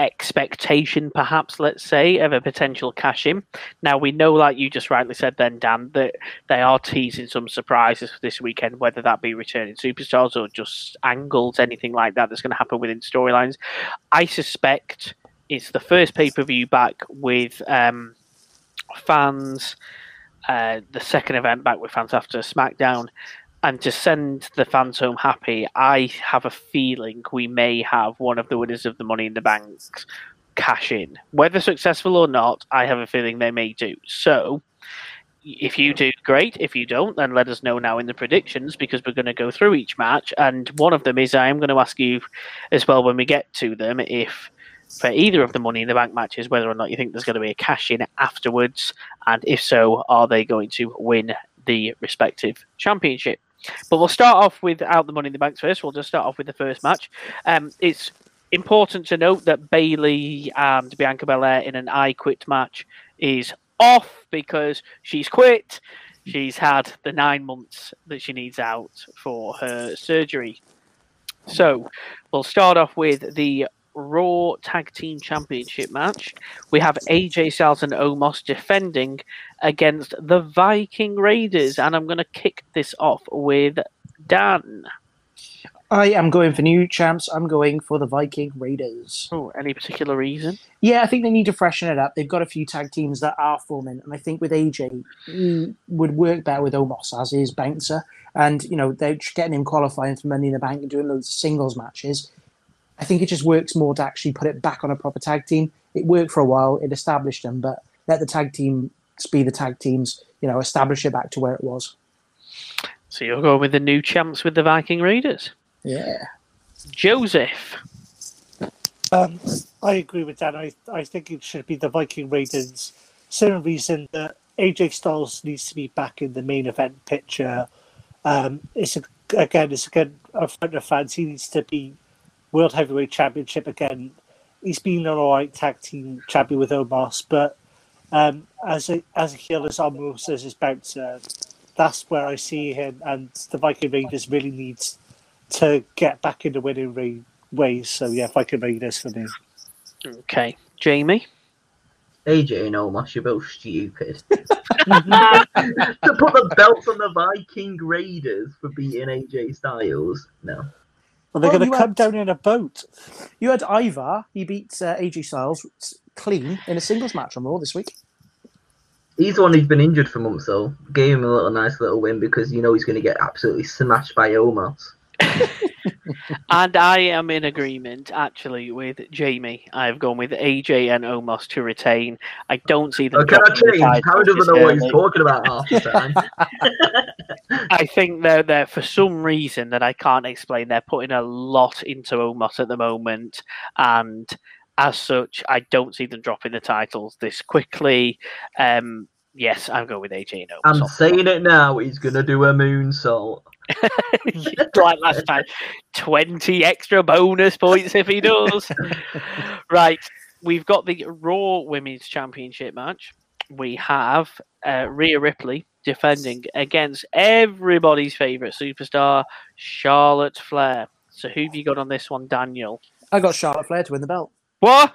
expectation, perhaps, let's say, of a potential cash in. Now, we know, like you just rightly said then, Dan, that they are teasing some surprises for this weekend, whether that be returning superstars or just angles, anything like that that's going to happen within storylines. I suspect it's the first pay per view back with um, fans, uh, the second event back with fans after SmackDown. And to send the fans home happy, I have a feeling we may have one of the winners of the Money in the Bank cash in. Whether successful or not, I have a feeling they may do. So, if you do, great. If you don't, then let us know now in the predictions because we're going to go through each match. And one of them is I am going to ask you as well when we get to them if for either of the Money in the Bank matches, whether or not you think there's going to be a cash in afterwards, and if so, are they going to win the respective championship? But we'll start off without the Money in the Bank first. We'll just start off with the first match. Um, it's important to note that Bayley and Bianca Belair in an I Quit match is off because she's quit. She's had the nine months that she needs out for her surgery. So we'll start off with the Raw Tag Team Championship match. We have AJ Styles and Omos defending against the Viking Raiders, and I'm going to kick this off with Dan. I am going for new champs. I'm going for the Viking Raiders. Oh, any particular reason? Yeah, I think they need to freshen it up. They've got a few tag teams that are forming, and I think with AJ, he would work better with Omos as his bouncer. And you know, they're getting him qualifying for Money in the Bank and doing of singles matches. I think it just works more to actually put it back on a proper tag team. It worked for a while, it established them, but let the tag team be the tag teams. You know, establish it back to where it was. So you're going with the new champs with the Viking Raiders. Yeah. Joseph. Um, I agree with Dan. I, I think it should be the Viking Raiders. Same reason that AJ Styles needs to be back in the main event picture. Um, it's a, again, it's again a front of fans. He needs to be World Heavyweight Championship again. He's been an alright tag team champion with Omos, but um, as a as a heel as Omos as his bouncer, that's where I see him. And the Viking Raiders really needs to get back into winning ra- ways. So yeah, Viking Raiders for me. Okay. Jamie. AJ and Omos, you're both stupid. (laughs) to put the belt on the Viking Raiders for beating AJ Styles, no. Well, they're Oh, going you to come had- down in a boat. You had Ivar. He beat uh, AJ Styles clean in a singles match on Raw this week. He's the one who's been injured for months, though. Gave him a little nice little win because you know he's going to get absolutely smashed by Omos. (laughs) And I am in agreement, actually, with Jamie. I've gone with AJ and Omos to retain. I don't see them. Oh, can I change? Harry doesn't know what he's talking about half the time. (laughs) (laughs) I think they're there for some reason that I can't explain. They're putting a lot into Omos at the moment, and as such, I don't see them dropping the titles this quickly. Um, yes, I'm going with AJ and Omos. I'm saying it now. He's going to do a moonsault. (laughs) like last time, twenty extra bonus points if he does. (laughs) right, we've got the Raw Women's Championship match. We have uh, Rhea Ripley defending against everybody's favorite superstar, Charlotte Flair. So who have you got on this one, Daniel? I got Charlotte Flair to win the belt. What?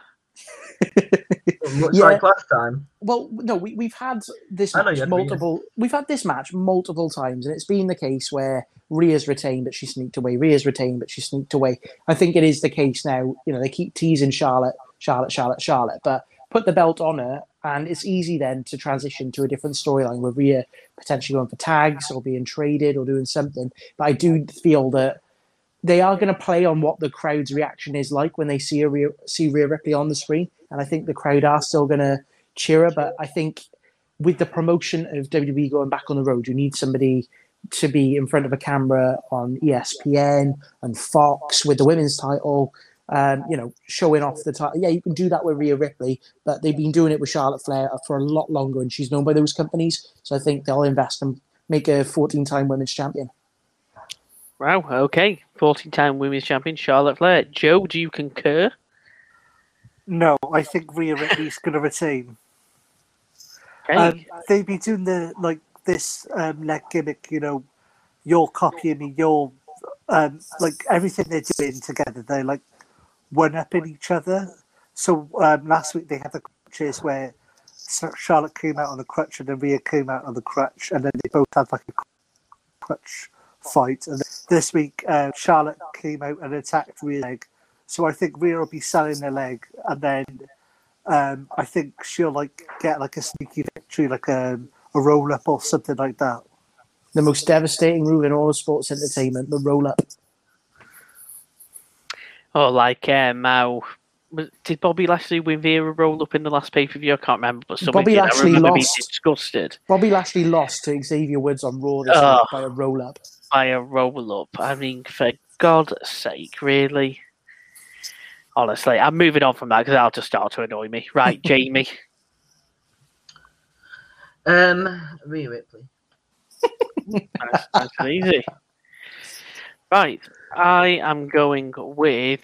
Much Yeah. like last time. Well, no, we, we've had this know match multiple. We've had this match multiple times, and it's been the case where Rhea's retained, but she sneaked away. Rhea's retained, but she sneaked away. I think it is the case now. You know, they keep teasing Charlotte, Charlotte, Charlotte, Charlotte, but put the belt on her, and it's easy then to transition to a different storyline where Rhea potentially going for tags or being traded or doing something. But I do feel that they are going to play on what the crowd's reaction is like when they see a Rhea, see Rhea Ripley on the screen, and I think the crowd are still going to cheer her. But I think with the promotion of WWE going back on the road, you need somebody to be in front of a camera on ESPN and Fox with the women's title. Um, you know, showing off the title. Yeah, you can do that with Rhea Ripley, but they've been doing it with Charlotte Flair for a lot longer, and she's known by those companies. So I think they'll invest and make a 14-time women's champion. Wow. Okay. Fourteen-time women's champion Charlotte Flair. Joe, do you concur? No, I think Rhea Ripley's going to retain. Okay. Um, they've been doing the like this um, leg gimmick, you know, you're copying me, you're um, like everything they're doing together. They're like one upping each other. So um, last week they had the crutches where Charlotte came out on the crutch and then Rhea came out on the crutch, and then they both had like a crutch fight. And this week uh, Charlotte came out and attacked Rhea's leg. So I think Rhea will be selling the leg, and then um, I think she'll like get like a sneaky victory, like a, a roll up or something like that. The most devastating move in all of sports entertainment, the roll up. oh, like um, how was- did Bobby Lashley win via a roll up in the last pay per view? I can't remember, but somebody Bobby did. Lashley I remember being lost. disgusted Bobby Lashley lost to Xavier Woods on Raw this Oh. week by a roll up. by a roll up. I mean, for God's sake, really. Honestly, I'm moving on from that because that'll just start to annoy me. Right, (laughs) Jamie. Um, Rhea Ripley. (laughs) That's, that's easy. Right, I am going with.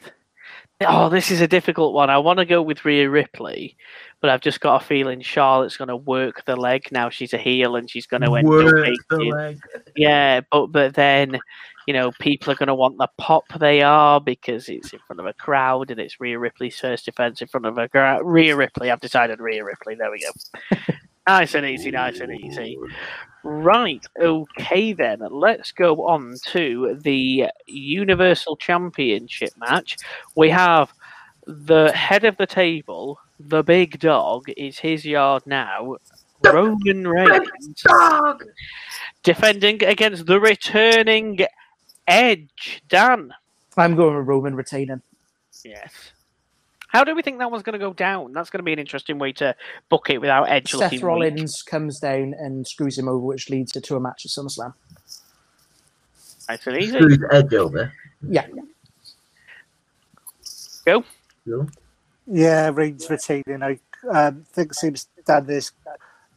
Oh, this is a difficult one. I want to go with Rhea Ripley, but I've just got a feeling Charlotte's going to work the leg now. She's a heel and she's going to end up Work the making- leg. Yeah, but but then, you know, people are going to want the pop they are because it's in front of a crowd and it's Rhea Ripley's first defense in front of a crowd. Rhea Ripley. I've decided Rhea Ripley. There we go. Nice and easy. Nice and easy. Right. Okay then. Let's go on to the Universal Championship match. We have the head of the table, the big dog, is his yard now. Roman Reigns Dog. defending against the returning Edge. Dan. I'm going with Roman retaining. Yes. How do we think that one's going to go down? That's going to be an interesting way to book it without Edge looking Seth weak. Rollins comes down and screws him over, which leads to a match at SummerSlam. Nice and easy. Screws Edge over. Yeah, Go. Cool. Yeah, Reigns retaining. I um, think seems done this.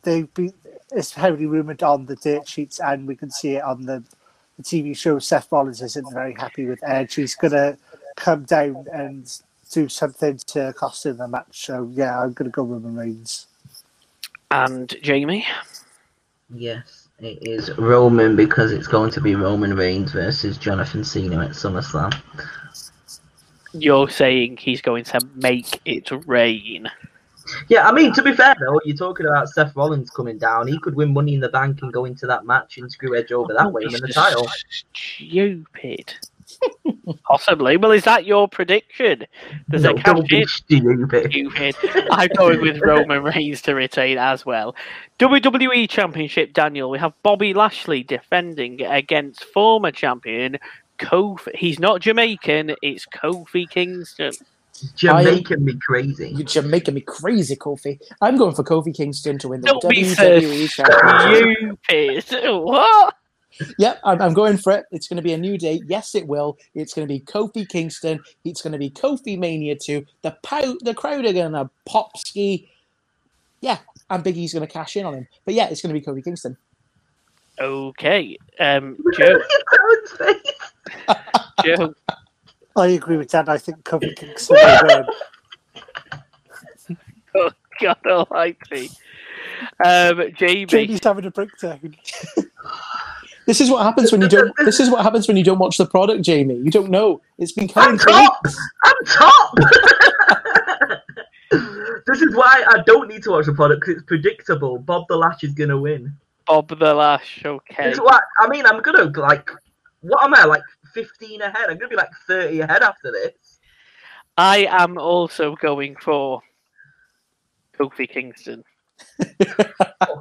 They've been it's heavily rumored on the dirt sheets, and we can see it on the, the TV show. Seth Rollins isn't very happy with Edge. He's gonna come down and do something to cost him the match. So yeah, I'm gonna go Roman Reigns. And Jamie. Yes, it is Roman because it's going to be Roman Reigns versus Jonathan Cena at SummerSlam. You're saying he's going to make it rain. Yeah, I mean, to be fair though, you're talking about Seth Rollins coming down. He could win Money in the Bank and go into that match and screw Edge over that way and win the title. Stupid. (laughs) Possibly. Well, is that your prediction? Does No, it cash don't be stupid. (laughs) Stupid. I'm going with Roman Reigns to retain as well. WWE Championship, Daniel. We have Bobby Lashley defending against former champion Kofi. He's not Jamaican. It's Kofi Kingston. You're making me crazy. you're just making me crazy, Kofi. I'm going for Kofi Kingston to win the Don't be so WWE Championship. stupid. (laughs) What? Yep, I'm, I'm going for it. It's going to be a new day. Yes, it will. It's going to be Kofi Kingston. It's going to be Kofi Mania 2. The pow- the crowd are going to pop ski. Yeah, and Big E's going to cash in on him. But yeah, it's going to be Kofi Kingston. Okay. Um, (laughs) Joe. Joe. (laughs) I agree with that. I think Kofi Kingston (laughs) will win. God almighty. Um, Jamie. Jamie's having a breakdown. This is what happens when you don't. This is what happens when you don't watch the product, Jamie. You don't know. It's been coming I'm top. I'm top. (laughs) This is why I don't need to watch the product because it's predictable. Bob the Lash is gonna win. Bob the Lash. Okay. It's what I mean. I'm gonna like. What am I like? 15 ahead. I'm gonna be like 30 ahead after this. I am also going for Kofi Kingston.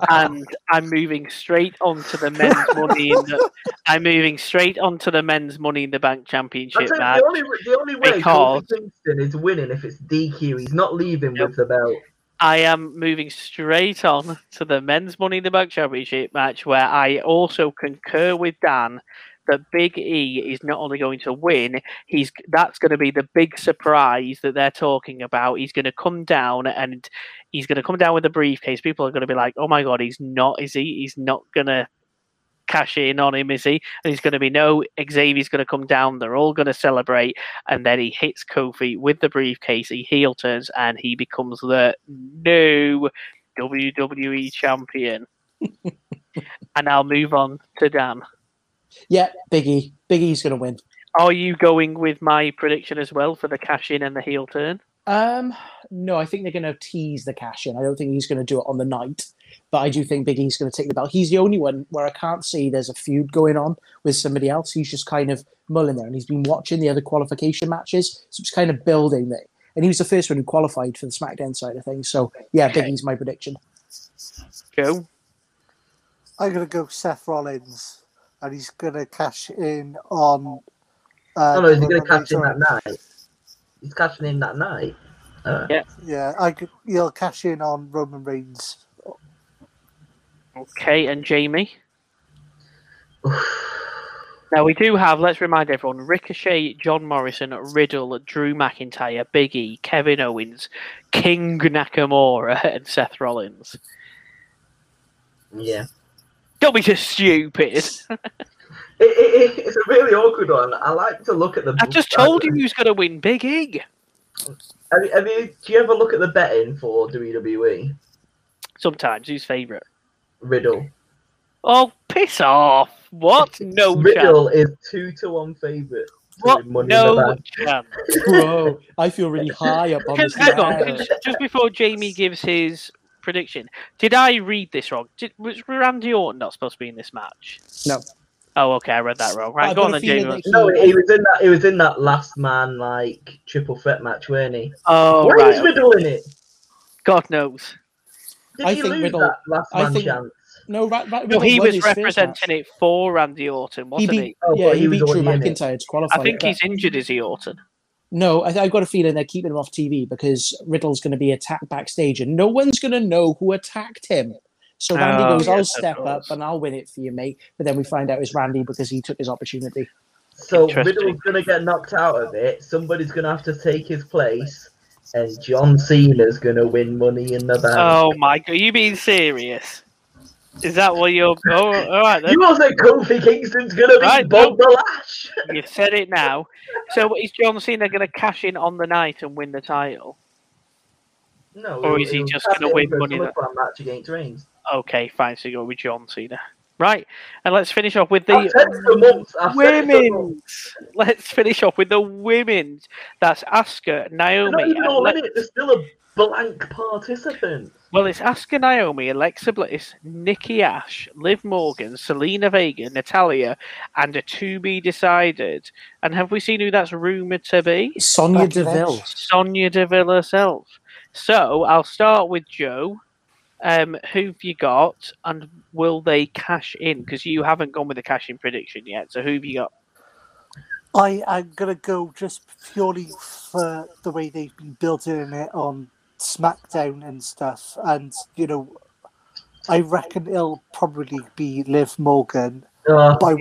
And I'm moving straight onto the men's money in the I'm moving straight onto the men's money in the bank championship match. the only the only way because- Kingston is winning if it's DQ. He's not leaving Yep. with the belt. I am moving straight on to the men's Money in the Bank Championship match, where I also concur with Dan that Big E is not only going to win, he's that's going to be the big surprise that they're talking about. He's going to come down and he's going to come down with a briefcase. People are going to be like, "Oh my god, he's not, is he? He's not going to." Cash in on him, is he? And he's going to be no. Xavier's going to come down. They're all going to celebrate, and then he hits Kofi with the briefcase. He heel turns, and he becomes the new WWE champion. (laughs) and I'll move on to Dan. Yeah, Biggie. Biggie's going to win. Are you going with my prediction as well for the cash in and the heel turn? Um, no, I think they're going to tease the cash in. I don't think he's going to do it on the night, but I do think Biggie's going to take the belt. He's the only one where I can't see there's a feud going on with somebody else. He's just kind of mulling there, and he's been watching the other qualification matches, so it's kind of building there. And he was the first one who qualified for the SmackDown side of things. So yeah, Big E's my prediction. Joe? I'm going to go Seth Rollins, and he's going to cash in on. Uh, Oh no, is he going to catch in that night? He's cashing in that night. Uh, Yeah. Yeah, I could, he'll cash in on Roman Reigns. Okay, and Jamie? (sighs) Now we do have, let's remind everyone, Ricochet, John Morrison, Riddle, Drew McIntyre, Big E, Kevin Owens, King Nakamura, (laughs) and Seth Rollins. yeah. Don't be just stupid. (laughs) It, it, it, it's a really awkward one. I like to look at the. I just told you who's going to win Big E. Have you, have you, do you ever look at the betting for WWE? Sometimes, who's favourite? Riddle. Oh, piss off. What? (laughs) No chance. Riddle is two to one favorite. What? Money No chance. Whoa, I feel really high up on this. hang on, just- just before Jamie gives his prediction, did I read this wrong? Did, was Randy Orton not supposed to be in this match? No. Oh, okay, I read that wrong. Right, I've go on then, feeling Jamie. that No, he was in that. He was in that last man like triple threat match, weren't he? Oh, Why right. is Riddle in it? God knows. Did I he think lose Riddle- that last I man think- chance? No, Ra- Ra- No, he was representing it for Randy Orton, wasn't he? beat, Oh, yeah, but he, he was beat Drew already in. McIntyre to qualify. I think he's injured, is he, Orton? No, I, I've got a feeling they're keeping him off TV because Riddle's going to be attacked backstage, and no one's going to know who attacked him. So Randy Oh, goes, yes, "I'll of step up and I'll win it for you, mate." But then we find out it's Randy because he took his opportunity. So Riddle's gonna get knocked out of it. Somebody's gonna have to take his place, and John Cena's gonna win Money in the Bank. Oh my god, are you being serious? Is that what you're? Oh, all right then. You wasn't Kofi Kingston's gonna be Right, Bob the Lash. You've said it now. So is John Cena going to cash in on the night and win the title? No, Or is he just gonna win Money SummerSlam match against Reigns? Okay, fine. So you go with John Cena. Right, and let's finish off with I've said it for the months. I've said it for months. women's. Let's finish off with the women's. That's Asuka, They're Naomi. not even all in it. There's still a blank participant. Well, it's Asuka, Naomi, Alexa Bliss, Nikki Ash, Liv Morgan, Zelina Vega, Natalya, and a to be decided. And have we seen who that's rumored to be? Sonya Becky Lynch. Deville. Sonya Deville herself. So I'll start with Joe. Um, who've you got, and will they cash in? Because you haven't gone with the cash in prediction yet. So who've you got? I am gonna go just purely for the way they've been building it on SmackDown and stuff, and you know, I reckon it'll probably be Liv Morgan. Uh, But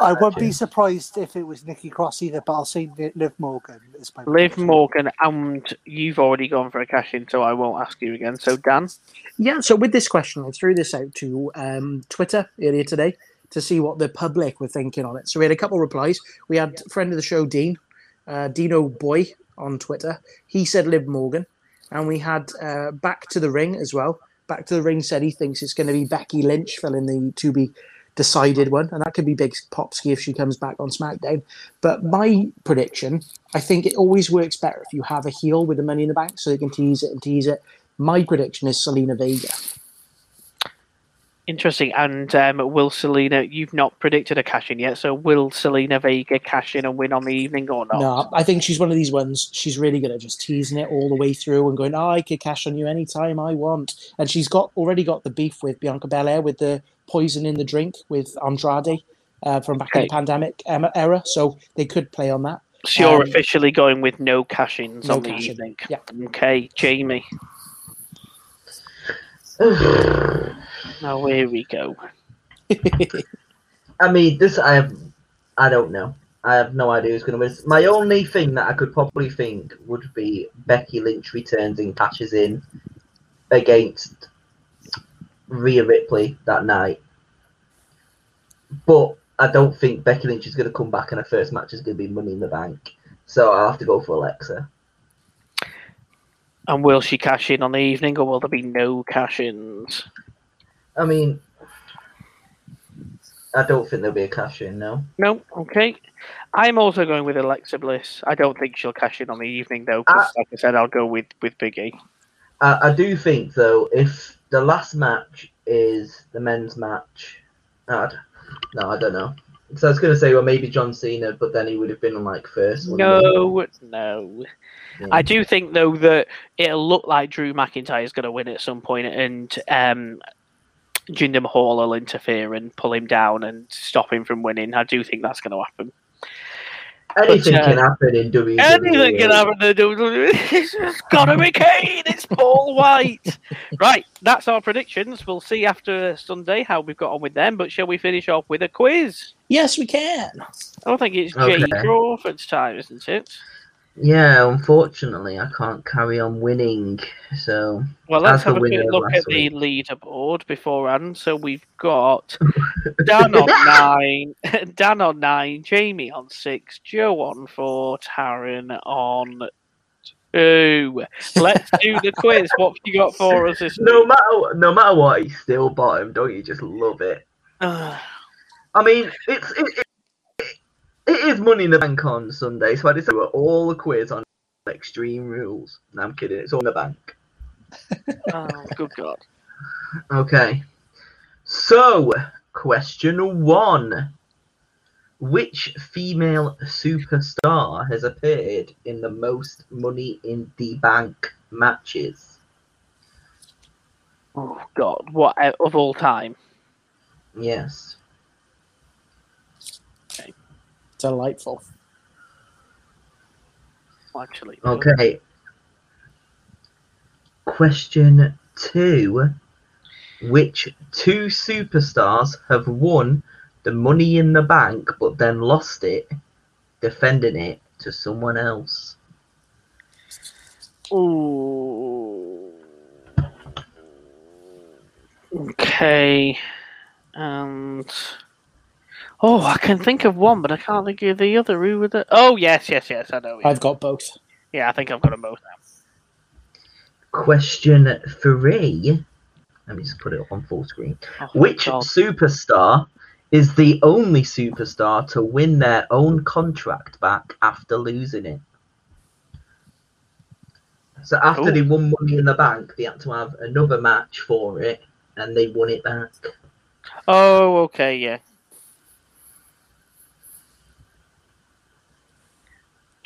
I, I won't be surprised if it was Nikki Cross either. But I'll say Liv Morgan is my Liv prediction. Morgan, and you've already gone for a cash in, so I won't ask you again. So Dan, Yeah, so with this question, I threw this out to um, Twitter earlier today to see what the public were thinking on it. So we had a couple of replies. We had friend of the show, Dean, uh, Dino Boy on Twitter. He said Liv Morgan. And we had uh, Back to the Ring as well. Back to the Ring said he thinks it's going to be Becky Lynch filling the to be decided one. And that could be big popsky if she comes back on SmackDown. But my prediction, I think it always works better if you have a heel with the money in the bank so they can tease it and tease it. My prediction is Zelina Vega. Interesting. And um, will Zelina? You've not predicted a cash in yet, so will Zelina Vega cash in and win on the evening or not? No, I think she's one of these ones. She's really good at just teasing it all the way through and going, "Oh, I could cash on you anytime I want." And she's got already got the beef with Bianca Belair with the poison in the drink with Andrade uh, from back in the pandemic um, era, so they could play on that. So you're Um, officially going with no cash ins no on the cash-in. evening. Yeah. Okay, Jamie. (sighs) (sighs) Now here we go. (laughs) I mean, this I have, I don't know. I have no idea who's going to win. My only thing that I could probably think would be Becky Lynch returns and cashes in against Rhea Ripley that night. But I don't think Becky Lynch is going to come back and her first match is going to be Money in the Bank. So I'll have to go for Alexa. And will she cash in on the evening, or will there be no cash ins? I mean, I don't think there'll be a cash in, no. No. Okay. I'm also going with Alexa Bliss. I don't think she'll cash in on the evening though, because like I said, I'll go with with Big E. I, I do think though, if the last match is the men's match, no, I d- no, I don't know. So I was going to say, well, maybe John Cena, but then he would have been on like first. he? No, no. Yeah. I do think though that it'll look like Drew McIntyre is going to win at some point, and um, Jinder Mahal will interfere and pull him down and stop him from winning. I do think that's going to happen. Anything but, uh, can happen in WWE. Anything can happen to WWE. (laughs) It's got to be Kane. It's Paul Wight. (laughs) right, that's our predictions. We'll see after Sunday how we've got on with them. But shall we finish off with a quiz? yes, we can. I don't think it's Jay Okay. Crawford's time, isn't it? Yeah, unfortunately, I can't carry on winning. So Well, let's have a quick look at the leaderboard beforehand. So we've got Dan on (laughs) nine, (laughs) Dan on nine, Jamie on six, Joe on four, Taryn on two. Let's do the quiz. What have you got for us this no week? matter no matter what, he's still bottom. Don't you just love it? (sighs) I mean, it's it, it, is Money in the Bank on Sunday, so I decided to all the quiz on Extreme Rules. No, I'm kidding. It's all in the bank. oh, (laughs) good God. Okay. So, question one. Which female superstar has appeared in the most Money in the Bank matches? Oh, God. What of all time? Yes. Delightful. Actually. Okay. Question two. Which two superstars have won the Money in the Bank but then lost it, defending it to someone else? Ooh. Okay. And oh, I can think of one, but I can't think of the other. Who would It? Oh, yes, yes, yes. I know. I've got both. Yeah, I think I've got them both now. Question three. Let me just put it on full screen. Oh, Which God. superstar is the only superstar to win their own contract back after losing it? So after Ooh. they won Money in the Bank, they had to have another match for it, and they won it back. Oh, okay, yeah.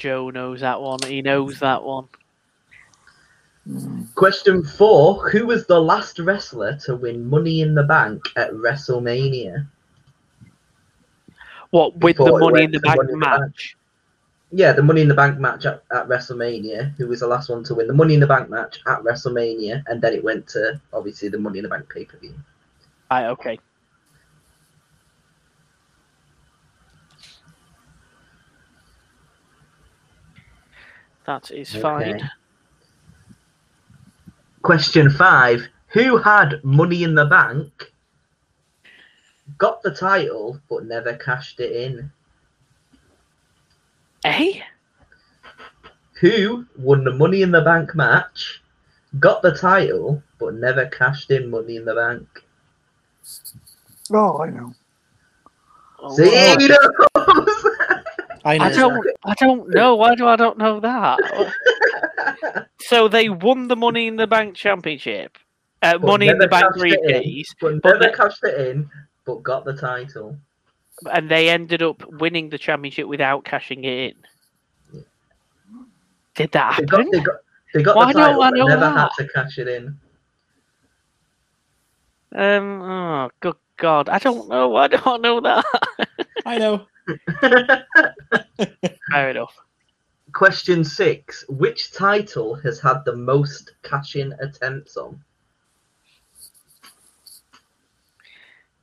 Joe knows that one. He knows that one. Question four: Who was the last wrestler to win Money in the Bank at WrestleMania? What with the Before it money in the bank Money in the Bank. match? Yeah, the Money in the Bank match at, at WrestleMania. Who was the last one to win the Money in the Bank match at WrestleMania, and then it went to obviously the Money in the Bank pay per view. Right, okay. That is Okay. fine. Question five: Who had Money in the Bank, got the title, but never cashed it in? Eh? Who won the Money in the Bank match, got the title, but never cashed in Money in the Bank? Oh, I know. Oh, See, well, he knows. (laughs) I know. I don't. I don't know. Why do I don't know that? (laughs) So they won the Money in the Bank Championship, uh, Money in the Bank cashed it briefcase, but but never cashed it in, but got the title. and they ended up winning the championship without cashing it in. Did that They got, happen? they got, they got Why the don't title, I but know never that? had to cash it in. Um. Oh, good God! I don't know. I don't know that. I know. (laughs) Fair enough. Question six: Which title has had the most cash-in attempts on?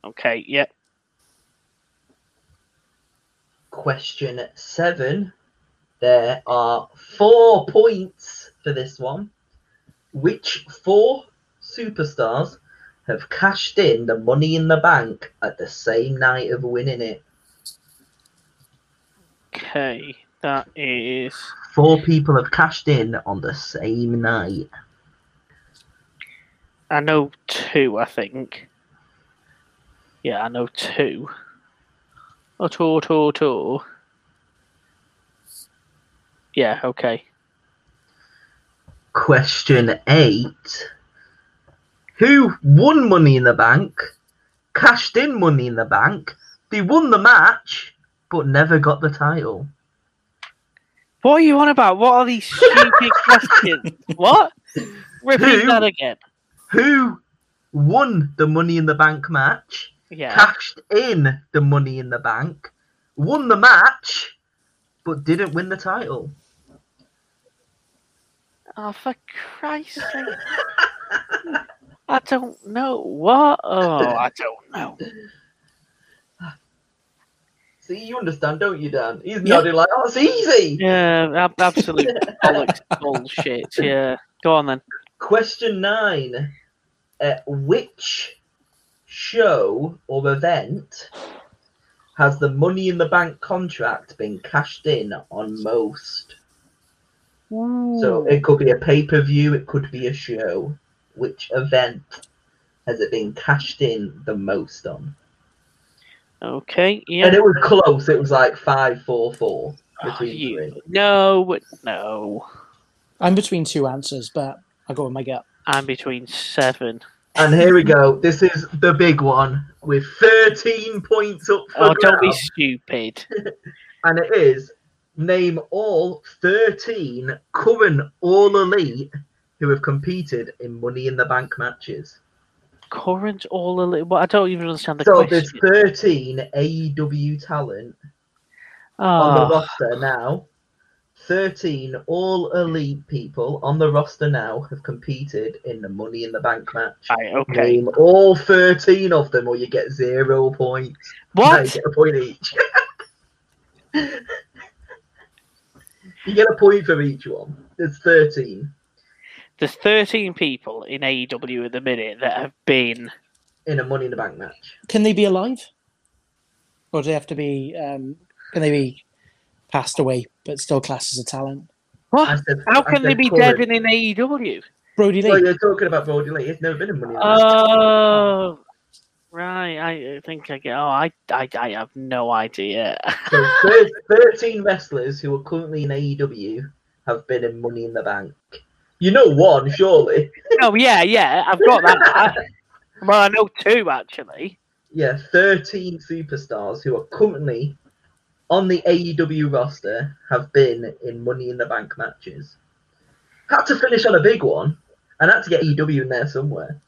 Okay. Yeah. Question seven: There are four points for this one. Which four superstars have cashed in the Money in the Bank at the same night of winning it? Okay. That is. Four people have cashed in on the same night. I know two. I think. Yeah, I know two. Oh, two, two, two. Yeah. Okay. Question eight. Who won Money in the Bank, cashed in Money in the Bank, they won the match, but never got the title? What are you on about? What are these stupid (laughs) questions? What? Repeat Who? that again. Who won the Money in the Bank match, Yeah. cashed in the Money in the Bank, won the match, but didn't win the title? Oh, for Christ's sake. (laughs) I don't know. What? Oh, I don't know. See, you understand, don't you, Dan? He's nodding like, oh, it's easy. Yeah, ab- (laughs) absolute bollocks bullshit. Yeah. Go on then. Question nine. Uh, which show or event has the Money in the Bank contract been cashed in on most? So it could be a pay per view, it could be a show. Which event has it been cashed in the most on? Okay. Yeah. And Yeah. it was close, it was like 5 4 4 Oh, between you- three. No, no. I'm between two answers, but I'll go with my gut. I'm between seven. And here we go. This is the big one with 13 points up for Oh, don't be stupid. (laughs) and it is name all 13 current all elite who have competed in Money in the Bank matches. Current all elite. Well, I don't even understand the so there's 13 AEW talent on the Oh, roster now. 13 all elite people on the roster now have competed in the Money in the Bank match. right, okay. Name all 13 of them or you get zero points. No, you What? get a point each. (laughs) you get a point for each one. There's 13 There's 13 people in AEW at the minute that have been. in a Money in the Bank match. Can they be alive? Or do they have to be? Um, can they be passed away but still classed as a talent? What? I said, How I can they be current. dead and in E AEW? Brodie Lee. Well, you're talking about Brodie Lee. He's never been in Money in the Bank. Oh, right. I think I get. Oh, I, I, I have no idea. So 13 wrestlers who are currently in AEW have been in Money in the Bank. You know one, surely. (laughs) oh, yeah, yeah. I've got that. well, I know two actually. Yeah, 13 superstars who are currently on the AEW roster have been in Money in the Bank matches. Had to finish on a big one, and had to get AEW in there somewhere.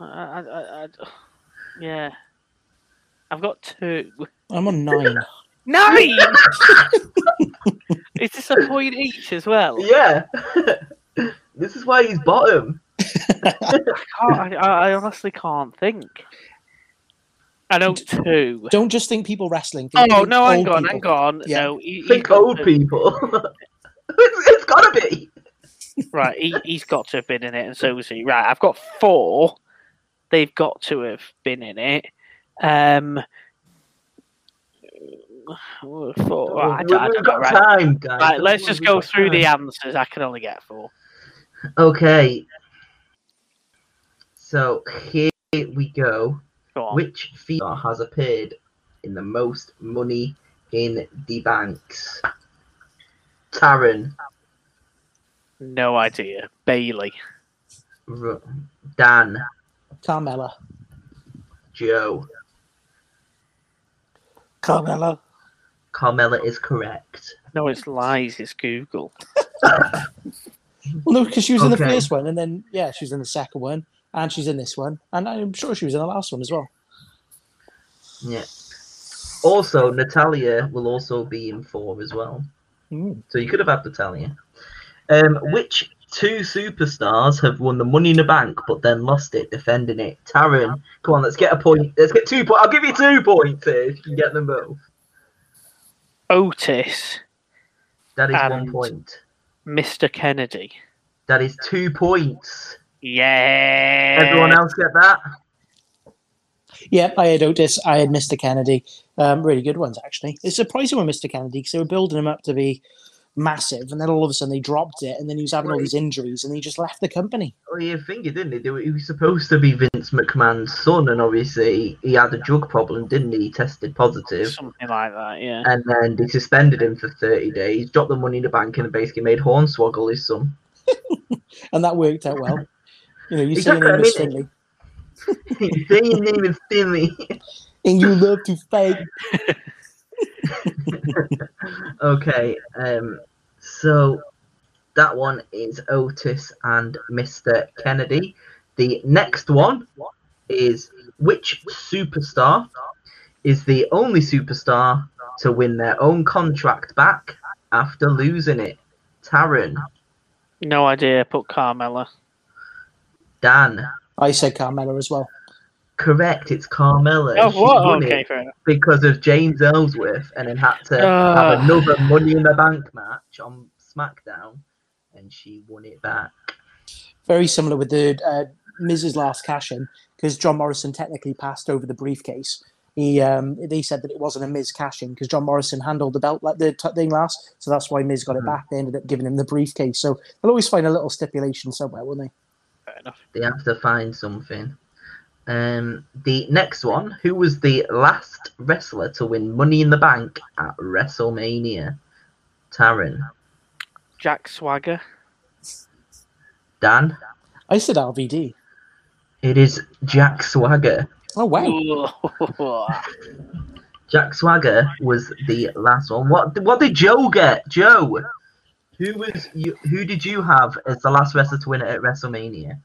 I, I, I, I, yeah. I've got two. I'm on nine. (laughs) Nine. (laughs) Is this a point (laughs) each as well? Yeah. (laughs) this is why he's bottom. I, Can't- I, I honestly can't think. I know two. Don't just think people wrestling. think- Oh no, hang old on, people. hang on. Yeah. No, he, Think old to- people. (laughs) it's, it's gotta be. Right, he, he's got to have been in it, and so has he. Right, I've got four. They've got to have been in it. Um, four. Right, I We- don't, I We've know, got right. time, guys. Right, let's just We've go got through the answers. I can only get four. Okay. So here we go. Go. Which female has appeared in the most money in the banks? Taryn, No idea. Bayley. R- Dan, Carmella. Joe. Carmella. Carmella is correct. No, it's lies. It's Google. (laughs) Well, no, because she was in the first one, and then yeah, she was in the second one, and she's in this one, and I'm sure she was in the last one as well. Yeah. Also, Natalya will also be in four as well. Hmm. So you could have had Natalya. Um, which two superstars have won the Money in the Bank but then lost it defending it? Taryn, come on, let's get a point. Let's get two points. I'll give you two points here if you can get them both. Otis. That is one point. Mr. Kennedy. That is two points. Yeah. Everyone else get that? Yeah, I had Otis, I had Mr. Kennedy. Um, really good ones, actually. It's surprising with Mr. Kennedy because they were building him up to be massive, and then all of a sudden they dropped it, and then he was having all these injuries, and he just left the company. Well, you think it, didn't he? He was supposed to be Vince McMahon's son, and obviously he had a drug problem, didn't he? He tested positive. Something like that, yeah. and then they suspended him for 30 days, dropped the money in the bank, and basically made Hornswoggle his son. (laughs) And that worked out well. You know, you say Exactly, your I name is mean- Finlay, His name is Finlay. and you love to fight. (laughs) (laughs) okay, um, so that one is Otis and Mr. Kennedy. The next one is which superstar is the only superstar to win their own contract back after losing it? Taryn, No idea. Put Carmella. Dan. I say Carmella as well. Correct, it's Carmella. Oh, what? won Okay, it fair enough. because of James Ellsworth and then had to Ah. have another Money in the Bank match on SmackDown and she won it back. Very similar with the uh, Miz's last cash in because John Morrison technically passed over the briefcase. He um, they said that it wasn't a Miz cash in because John Morrison handled the belt like the t- thing last, so that's why Miz got it Mhm. back. They ended up giving him the briefcase, so they'll always find a little stipulation somewhere, won't they? Fair enough. They have to find something. Um, the next one, who was the last wrestler to win Money in the Bank at WrestleMania? Taryn, Jack Swagger. Dan. I said RVD. It is Jack Swagger. Oh wow! Jack Swagger was the last one. What what did Joe get? Joe, who was you? Who did you have as the last wrestler to win it at WrestleMania?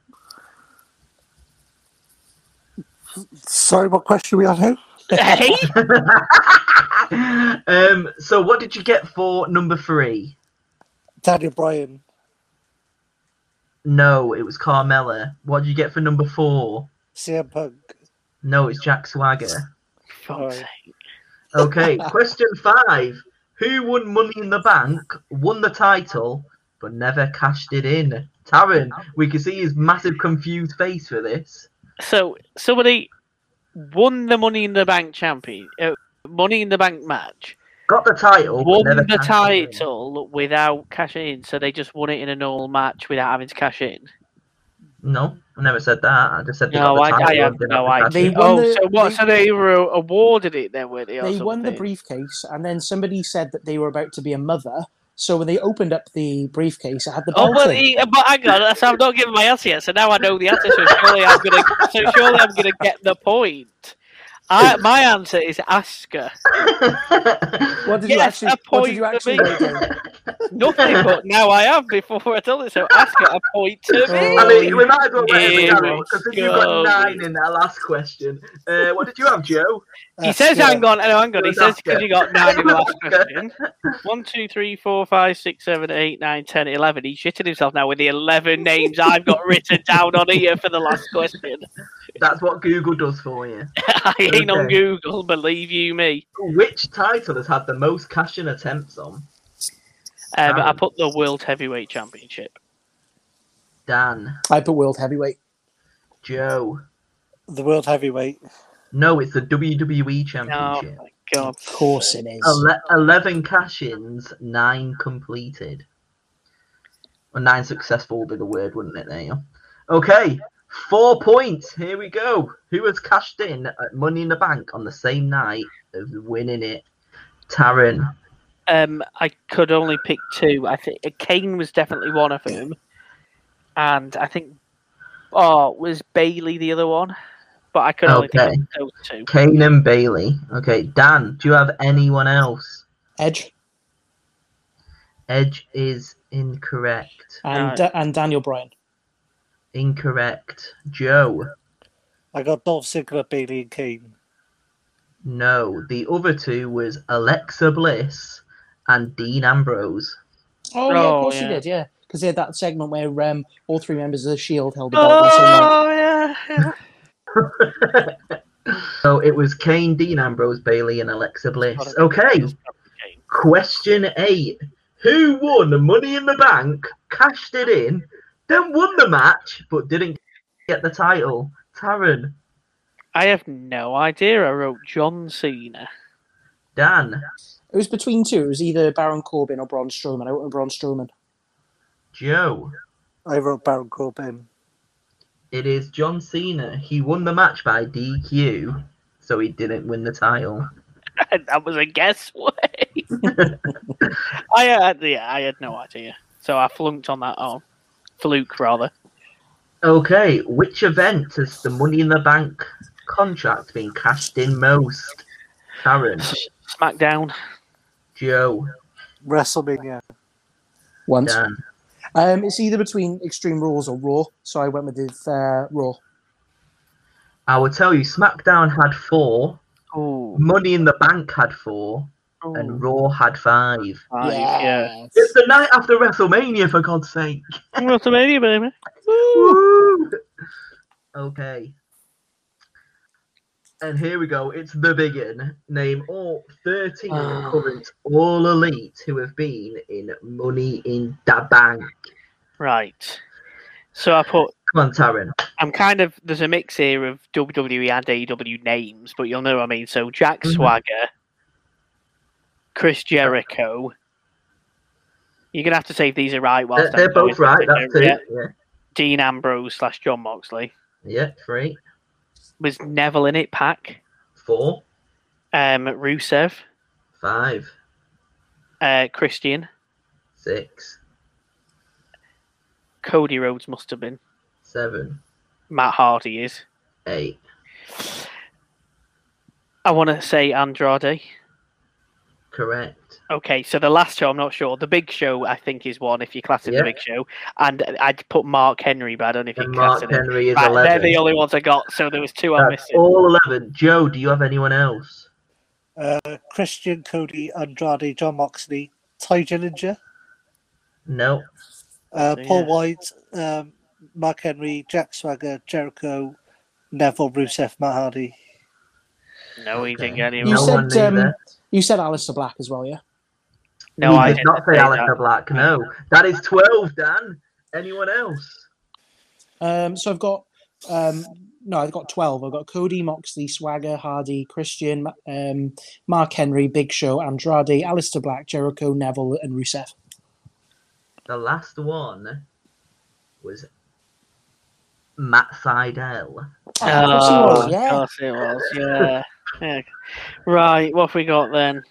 Sorry, what question we on now? hey? (laughs) um. So what did you get for number three? Daniel Bryan. No, it was Carmella. What did you get for number four? CM Punk. No, it's Jack Swagger. Fuck's. Okay, (laughs) question five. Who won Money in the Bank, won the title, but never cashed it in? Taryn, we can see his massive confused face for this. So somebody won the Money in the Bank champion, uh, Money in the Bank match, Got the title, but won never the cashed it in. title without cashing in, so they just won it in a normal match without having to cash in. No, I never said that. I just said they No, got I, the I title have no have They idea. won Oh, the- so what? they- So they were awarded it then, were they? or They won the briefcase, and then somebody said that they were about to be a mother. So when they opened up the briefcase, I had the Oh, belt but, in. he, but hang on, so I'm not giving my answer yet. So now I know the answer. So surely I'm gonna, so surely I'm gonna get the point. I, my answer is Asuka. (laughs) What did you actually? What did you actually me. write down? Nothing, but (laughs) now I have before I told it. So Asuka a point to me. I mean, we might as well let him Here because you go. got nine in that last question. Uh, what did you have, Joe? He says, Asuka. hang on, no, hang on. He says Asuka. because you got nine in the last (laughs) question. One, two, three, four, five, six, seven, eight, nine, ten, eleven. He's shitting himself now with the eleven names I've got written down on here for the last question. (laughs) That's what Google does for you. I ain't on Google, believe you me. Which title has had the most cash-in attempts on? Um, I put the World Heavyweight Championship. Dan, I put world heavyweight. Joe. The World Heavyweight. No, it's the WWE Championship. Oh my god. Of course it is. Ele- Eleven cash-ins, nine completed. Or nine successful would be the word, wouldn't it? There you go. Okay, four points. Here we go. Who has cashed in at Money in the Bank on the same night of winning it? Taryn. Um, I could only pick two. I think Kane was definitely one of them, and I think oh was Bayley the other one, but I could only Okay. think of those two. Kane and Bayley. Okay, Dan, do you have anyone else? Edge Edge is incorrect. and and Daniel Bryan. Incorrect. Joe. I got Dolph Ziggler, Bayley, and Kane. No. The other two was Alexa Bliss and Dean Ambrose. Oh, yeah, Oh, of course yeah. he did. Yeah, because they had that segment where um, all three members of the Shield held the belt. at the same night. Oh yeah, yeah. (laughs) So it was Kane, Dean Ambrose, Bayley, and Alexa Bliss. Okay. Question eight. Who won the Money in the Bank, cashed it in, then won the match, but didn't get the title? Taryn. I have no idea. I wrote John Cena. Dan. It was between two. It was either Baron Corbin or Braun Strowman. I went with Braun Strowman. Joe. I wrote Baron Corbin. It is John Cena. He won the match by DQ, so he didn't win the title. (laughs) that was a guess way. (laughs) I had yeah, I had no idea. So I flunked on that. Oh, fluke rather. Okay, which event has the Money in the Bank contract been cashed in most? Karen, SmackDown. Joe, WrestleMania. Once. Dan. Um, it's either between Extreme Rules or Raw, so I went with the, uh, Raw. I will tell you, SmackDown had four, Oh, Money in the Bank had four, and Raw had five. Five. yeah. It's the night after WrestleMania, for God's sake. (laughs) WrestleMania, baby. Woo! Okay. And here we go. It's the big one. Name all 13 Ah. current All Elite who have been in Money in the Bank. Right. So I put. Come on, Taryn. I'm kind of there's a mix here of WWE and AEW names, but you'll know what I mean. So Jack Mhm. Swagger, Chris Jericho. You're gonna have to say if these are right. Whilst They're, they're both going right. That's. Yeah. Yeah. Dean Ambrose slash Jon Moxley. Yeah, three. Was Neville in it? PAC. Four. Um, Rusev. Five. Uh, Christian. Six. Cody Rhodes must have been. Seven. Matt Hardy is. Eight. I want to say Andrade. Correct. Okay, so the last show, I'm not sure. The Big Show, I think, is one if you class it Yeah. the Big Show, and I'd put Mark Henry, but I don't know if you And class Mark it. Henry is Right, 11. they're the only ones I got, so there was two I'm missing. all 11. Joe, do you have anyone else? Uh, Christian, Cody, Andrade, Jon Moxley, Tye Dillinger, No. uh, So, Paul yeah. Wight, um, Mark Henry, Jack Swagger, Jericho, Neville, Rusev, Matt Hardy. No, he didn't get any. You No wrong. one said um, neither. you said Aleister Black as well, yeah. No, he I did didn't say say Aleister. Black. No. That is 12, Dan. Anyone else? Um, so I've got um, no, I've got twelve. I've got Cody, Moxley, Swagger, Hardy, Christian, um, Mark Henry, Big Show, Andrade, Aleister Black, Jericho, Neville, and Rusev. The last one was Matt Sydal. Oh, of course he Oh, was, of course it was, yeah. yeah. (laughs) Right, what have we got then?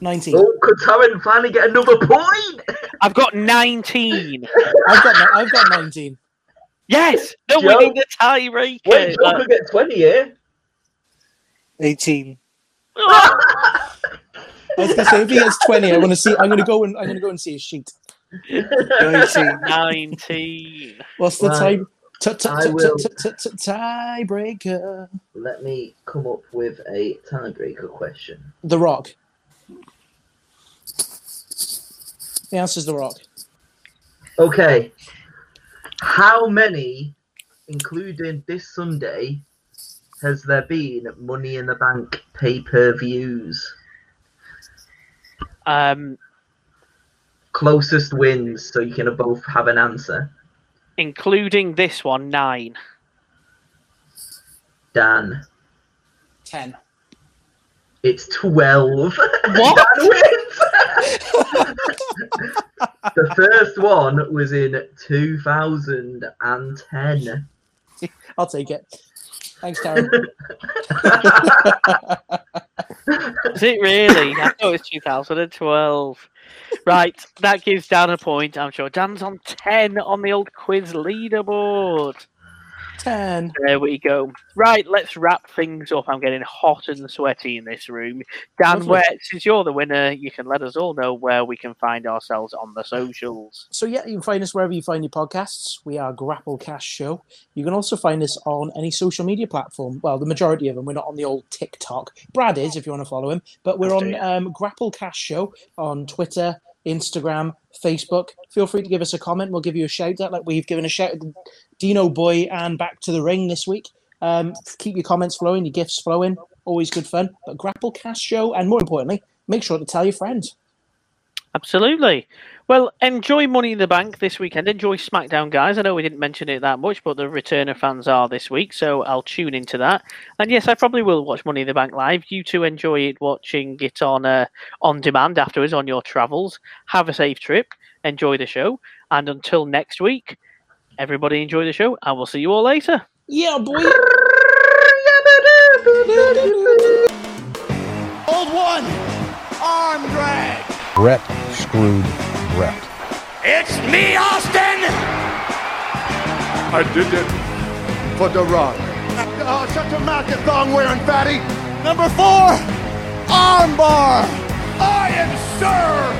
Nineteen. Oh, could Taryn finally get another point? (laughs) I've got 19. I've got I've got nineteen. Yes! No, Joe? we need the tiebreaker. Wait, Joe Uh, could get 20 here. 18. I was gonna say if he gets twenty, I want to see. I'm gonna go and I'm gonna go and see his sheet. (laughs) 19. 19. What's the Right. time? Tiebreaker. Let me come up with a tiebreaker question. The Rock. The answer's The Rock. Okay. How many, including this Sunday, has there been Money in the Bank pay per views? Um, Closest wins, so you can both have an answer. including this one, 9. Dan. Ten. It's 12. (laughs) What? Dan wins! The first one was in 2010. (laughs) I'll take it. Thanks, Karen. (laughs) Is it really? I thought it was 2012. Right, that gives Dan a point. I'm sure Dan's on 10 on the old quiz leaderboard. 10. There we go. Right, let's wrap things up. I'm getting hot and sweaty in this room. Dan, Lovely. where, since you're the winner, you can let us all know where we can find ourselves on the socials. So yeah, you can find us wherever you find your podcasts. We are Grapplecast Show. You can also find us on any social media platform. Well, the majority of them. We're not on the old TikTok. Brad is, if you want to follow him. But we're on um, Grapplecast Show on Twitter, Instagram, Facebook. Feel free to give us a comment. We'll give you a shout out, like we've given a shout Dino Boy and Back to the Ring this week. Um, keep your comments flowing, your gifts flowing. Always good fun. But Grapplecast Show, and more importantly, make sure to tell your friends. Absolutely. Well, enjoy Money in the Bank this weekend. Enjoy SmackDown, guys. I know we didn't mention it that much, but the returner fans are this week, so I'll tune into that. And yes, I probably will watch Money in the Bank live. You two enjoy it watching it on uh, on demand afterwards on your travels. Have a safe trip. Enjoy the show. And until next week, Everybody enjoy the show, and we'll see you all later. Yeah, boy. Old one, arm drag. Brett screwed Brett. It's me, Austin. I did it for the rock. Oh, shut your mouth, you thong wearing fatty. Number four, armbar. I am Sir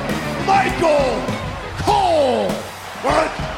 Michael Cole. What?